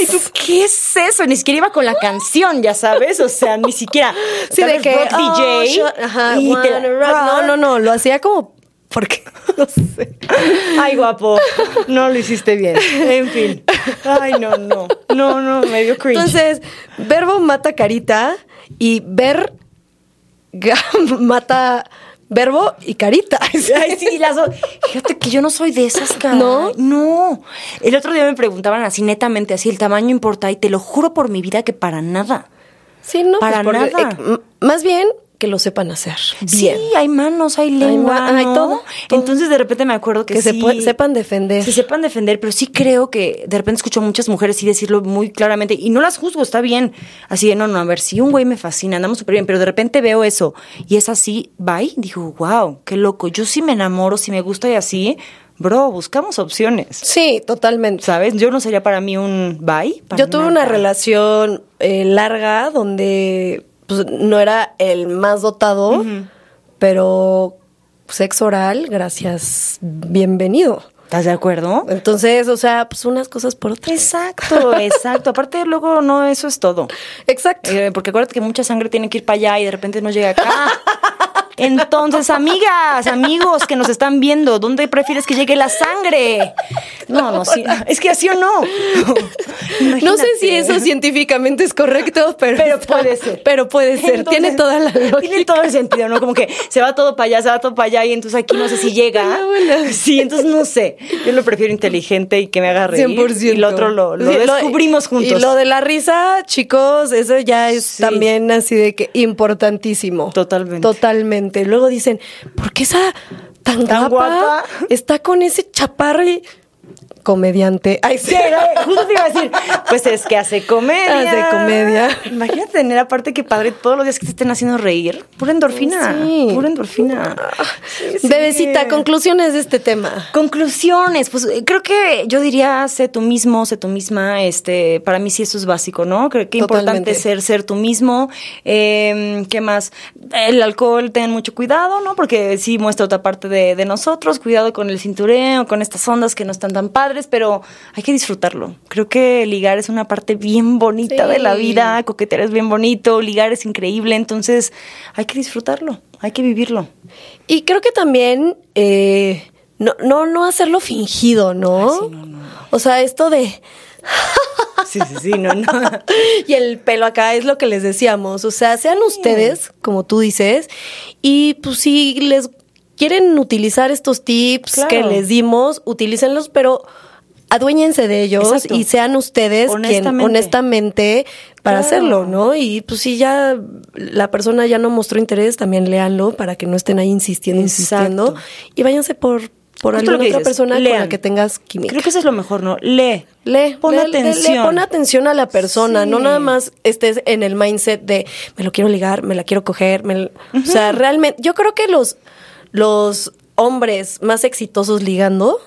¿Y tú haces? qué es eso? Ni siquiera iba con la canción, ya sabes. O sea, ni siquiera. Sí, de que. rock oh, DJ. ajá, y te. No, no, no. Lo hacía como. Porque. No sé. Ay, guapo. No lo hiciste bien. En fin. Ay, no, no. No, no, me dio cringe. Entonces, verbo mata carita y ver mata verbo y carita. Ay, sí, las dos. Fíjate que yo no soy de esas, caray. ¿No? No. El otro día me preguntaban así, netamente, así, el tamaño importa. Y te lo juro por mi vida que para nada. Sí, no, Para pues, porque, nada. eh, más bien que lo sepan hacer. Bien. Sí, hay manos, hay lengua, ma- hay todo, todo. Entonces, de repente me acuerdo que, que se sí- pue- sepan defender. Se sepan defender, pero sí creo que de repente escucho a muchas mujeres sí decirlo muy claramente y no las juzgo, está bien. Así de, no, no, a ver, si un güey me fascina, andamos súper bien, pero de repente veo eso y es así, bye, digo, wow, qué loco. Yo sí me enamoro, si me gusta y así, bro, buscamos opciones. Sí, totalmente. ¿Sabes? Yo no sería para mí un bye. Yo tuve una relación eh, larga donde pues, no era el más dotado, pero sexo oral, gracias, bienvenido. ¿Estás de acuerdo? Entonces, o sea, pues unas cosas por otras. Exacto, exacto. Aparte, luego no, eso es todo. Exacto. Eh, porque acuérdate que mucha sangre tiene que ir para allá y de repente no llega acá. Entonces, amigas, amigos que nos están viendo, ¿dónde prefieres que llegue la sangre? No, no, sí. Es que así o no. No sé si eso científicamente es correcto, pero, Pero puede ser. Pero puede ser. Entonces, Tiene toda la lógica. Tiene todo el sentido, ¿no? Como que se va todo para allá, se va todo para allá y entonces aquí no sé si llega. Ah. Sí, entonces no sé. Yo lo prefiero inteligente y que me haga reír. 100%. Y lo otro lo, descubrimos juntos. Y lo de la risa, chicos, eso ya es Sí. también así de que importantísimo. Totalmente. Totalmente. Luego dicen, ¿por qué esa tan, Tan guapa, guapa? está con ese chaparro y comediante? Ay, sí. Justo te iba a decir, pues es que hace comedia. Hace comedia. Imagínate tener aparte que padre todos los días que te estén haciendo reír. Pura endorfina. Sí. Pura endorfina. Sí, sí. Bebecita, conclusiones de este tema. Conclusiones, pues eh, creo que yo diría sé tú mismo, sé tú misma, este, para mí sí eso es básico, ¿no? Creo que importante es ser, ser tú mismo. Eh, ¿Qué más? El alcohol, tengan mucho cuidado, ¿no? Porque sí muestra otra parte de, de nosotros, cuidado con el cintureo, con estas ondas que no están tan padres, pero hay que disfrutarlo. Creo que ligar es una parte bien bonita Sí. de la vida, coquetear es bien bonito, ligar es increíble, entonces hay que disfrutarlo, hay que vivirlo. Y creo que también eh, no, no, no hacerlo fingido, ¿no? Ay, sí, no, no. O sea, esto de Sí, sí, sí, no, no. y el pelo acá es lo que les decíamos. O sea, sean ustedes, como tú dices, y pues si les quieren utilizar estos tips Claro. que les dimos, utilícenlos, pero aduéñense de ellos Exacto. y sean ustedes quien Honestamente. honestamente para Claro. hacerlo, ¿no? Y pues si ya la persona ya no mostró interés, también léanlo para que no estén ahí insistiendo, insistiendo y váyanse por por Justo alguna otra dices, persona con lean. la que tengas química. Creo que eso es lo mejor, ¿no? Lee. Lee, Pon lee, lee, atención. lee, pon atención a la persona, Sí. no nada más estés en el mindset de me lo quiero ligar, me la quiero coger, me o sea, realmente yo creo que los los hombres más exitosos ligando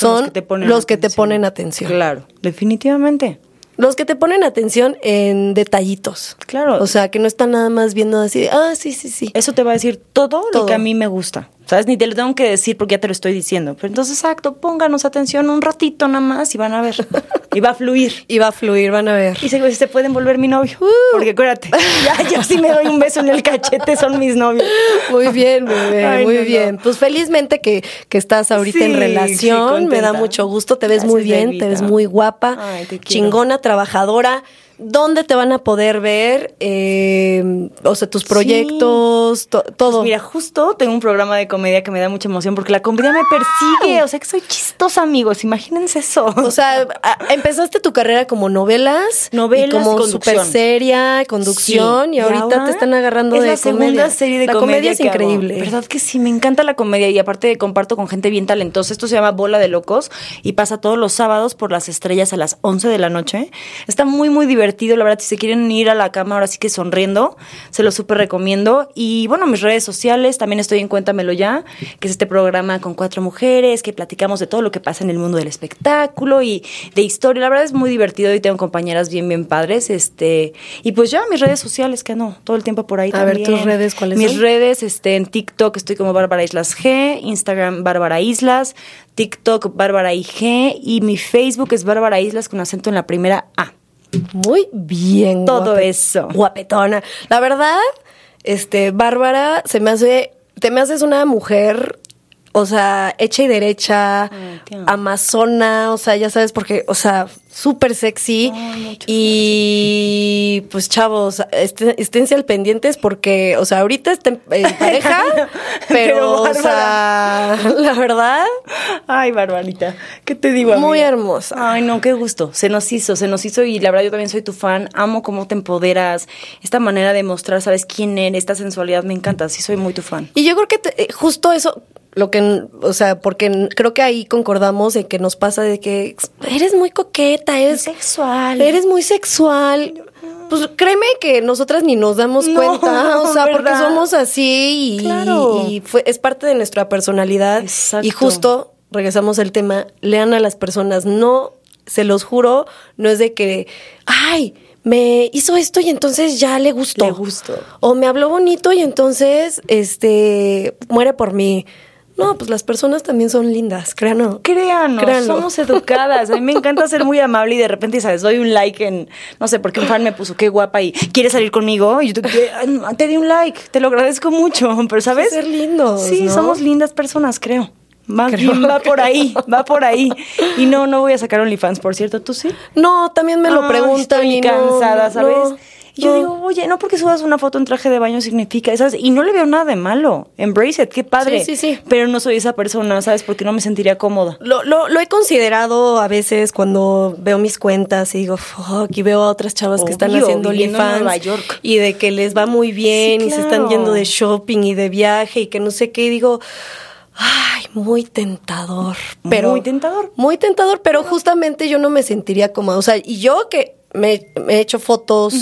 son, los que te ponen, atención. atención. Claro, definitivamente. Los que te ponen atención en detallitos. Claro. O sea, que no están nada más viendo así de, ah, sí, sí, sí. Eso te va a decir todo, Todo. lo que a mí me gusta. ¿Sabes? Ni te lo tengo que decir porque ya te lo estoy diciendo. Pero entonces, exacto, pónganos atención un ratito nada más y van a ver. y va a fluir. Y va a fluir, van a ver. Y se, se pueden volver mi novio. Porque acuérdate, ya, yo sí me doy un beso en el cachete, son mis novios. Muy bien, bebé, Ay, muy no, no. bien. Pues felizmente que, que estás ahorita en relación. sí, Me da mucho gusto. Te ves Gracias, muy bien, bebita. te ves muy guapa, Ay, te chingona, trabajadora. ¿Dónde te van a poder ver? Eh, o sea, tus proyectos, to- todo. Pues mira, justo tengo un programa de comedia que me da mucha emoción porque la comedia me persigue. O sea, que soy chistosa, amigos. Imagínense eso. o sea, empezaste tu carrera como novelas, Novelas y como súper seria, conducción, Sí, y ahorita te están agarrando es de la segunda comedia. serie de la comedia, comedia es que hago. increíble. ¿Verdad que sí? Me encanta la comedia y aparte comparto con gente bien talentosa. Esto se llama Bola de Locos y pasa todos los sábados por las estrellas a las 11 de la noche. Está muy, muy divertido. La verdad, si se quieren ir a la cama ahora sí que sonriendo, se lo súper recomiendo. Y bueno, mis redes sociales, también estoy en Cuéntamelo Ya, que es este programa con cuatro mujeres que platicamos de todo lo que pasa en el mundo del espectáculo y de historia. La verdad es muy divertido y tengo compañeras bien, bien padres. Este, y pues ya mis redes sociales, que no, todo el tiempo por ahí A ver, tus redes, ¿cuáles Mis son? redes, este, en TikTok estoy como Bárbara Islas G, Instagram Bárbara Islas, TikTok Bárbara IG y mi Facebook es Bárbara Islas con acento en la primera A. Muy bien. Todo guape- eso. Guapetona. La verdad, este, Bárbara, se me hace, te me haces una mujer, o sea, hecha y derecha, Ay, amazona, o sea, ya sabes, porque, o sea, súper sexy. Y pues, chavos, este- esténse al pendientes porque, o sea, ahorita estén en pareja, pero, Pero o sea, la verdad, Ay, Barbarita, ¿qué te digo? Muy hermosa. Ay, no, qué gusto. Se nos hizo, se nos hizo y la verdad yo también soy tu fan. Amo cómo te empoderas, esta manera de mostrar, sabes quién eres, esta sensualidad me encanta. Sí, soy muy tu fan. Y yo creo que te- eh, justo eso, lo que, o sea, porque creo que ahí concordamos en que nos pasa de que eres muy coqueta, eres sexual. eres muy sexual. Pues créeme que nosotras ni nos damos No, cuenta, o sea, porque somos así y, Claro. y fue, es parte de nuestra personalidad. Exacto. Y justo, regresamos al tema, lean a las personas, no, se los juro, no es de que, ay, me hizo esto y entonces ya le gustó. Le gustó. O me habló bonito y entonces, este, muere por mí. No, pues las personas también son lindas. Créanos, Créanlo. somos educadas. A mí me encanta ser muy amable y de repente, ¿sabes? Doy un like en, no sé, porque un fan me puso qué guapa y quiere salir conmigo. Y yo te, te di un like, te lo agradezco mucho, pero ¿sabes? Ser lindos, Sí, ¿no? somos lindas personas, creo. Bien va por ahí, va por ahí. Y no, no voy a sacar OnlyFans, por cierto, ¿tú sí? No, también me lo Ay, preguntan Estoy y no, cansada, ¿sabes? no, y yo digo, oye, no porque subas una foto en traje de baño significa, ¿sabes? Y no le veo nada de malo. Embrace it, qué padre. Sí, sí, sí. Pero no soy esa persona, ¿sabes? Porque no me sentiría cómoda. Lo, lo, lo he considerado a veces cuando veo mis cuentas y digo, fuck, y veo a otras chavas que están haciendo OnlyFans y de que les va muy bien Sí, y se están yendo de shopping y de viaje y que no sé qué, y digo, ay, muy tentador. Pero, Muy tentador. Muy tentador, pero justamente yo no me sentiría cómoda. O sea, y yo que me, me he hecho fotos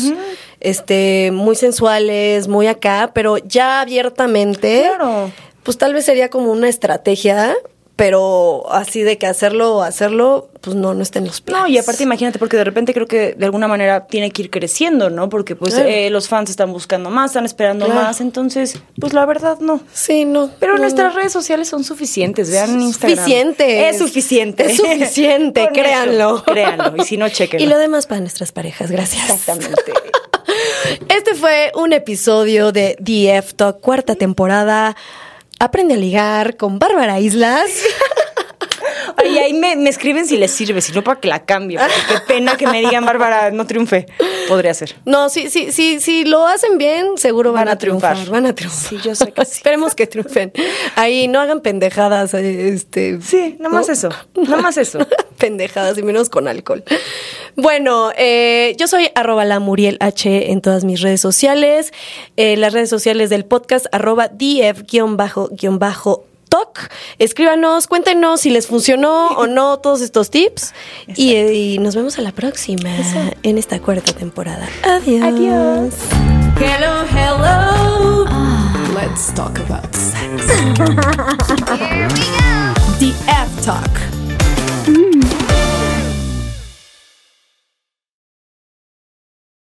este, muy sensuales, muy acá, pero ya abiertamente. Claro. Pues tal vez sería como una estrategia, pero así de que hacerlo, hacerlo, pues no, no está en los planes. No, y aparte imagínate, porque de repente creo que de alguna manera tiene que ir creciendo, ¿no? Porque pues Claro. eh, los fans están buscando más, están esperando Claro. más, entonces, pues la verdad no. Sí, no. Pero no, nuestras no. redes sociales son suficientes, vean Instagram. Suficiente. Es suficiente. Es suficiente, eso, créanlo. Créanlo, y si no, chequenlo. Y lo demás para nuestras parejas, gracias. Exactamente. Este fue un episodio de DF Talk, cuarta temporada. Aprende a ligar con Bárbara Islas. Ay, ahí me, me escriben si les sirve, si no para que la cambie. Porque qué pena que me digan, Bárbara, no triunfe. Podría ser. No, sí, sí, sí, sí, lo hacen bien, seguro van, a triunfar. Van a triunfar. Sí, yo sé que sí. Esperemos que triunfen. Ahí no hagan pendejadas, eh, este. Sí, nada más ¿no? eso. Nada más eso. pendejadas y menos con alcohol. Bueno, eh, yo soy arroba la Muriel H en todas mis redes sociales. Eh, las redes sociales del podcast arroba df-talk. Escríbanos, cuéntenos si les funcionó o no todos estos tips. Y, eh, y nos vemos a la próxima en esta cuarta temporada. Adiós. Adiós. Hello, hello. Let's talk about sex. The F Talk.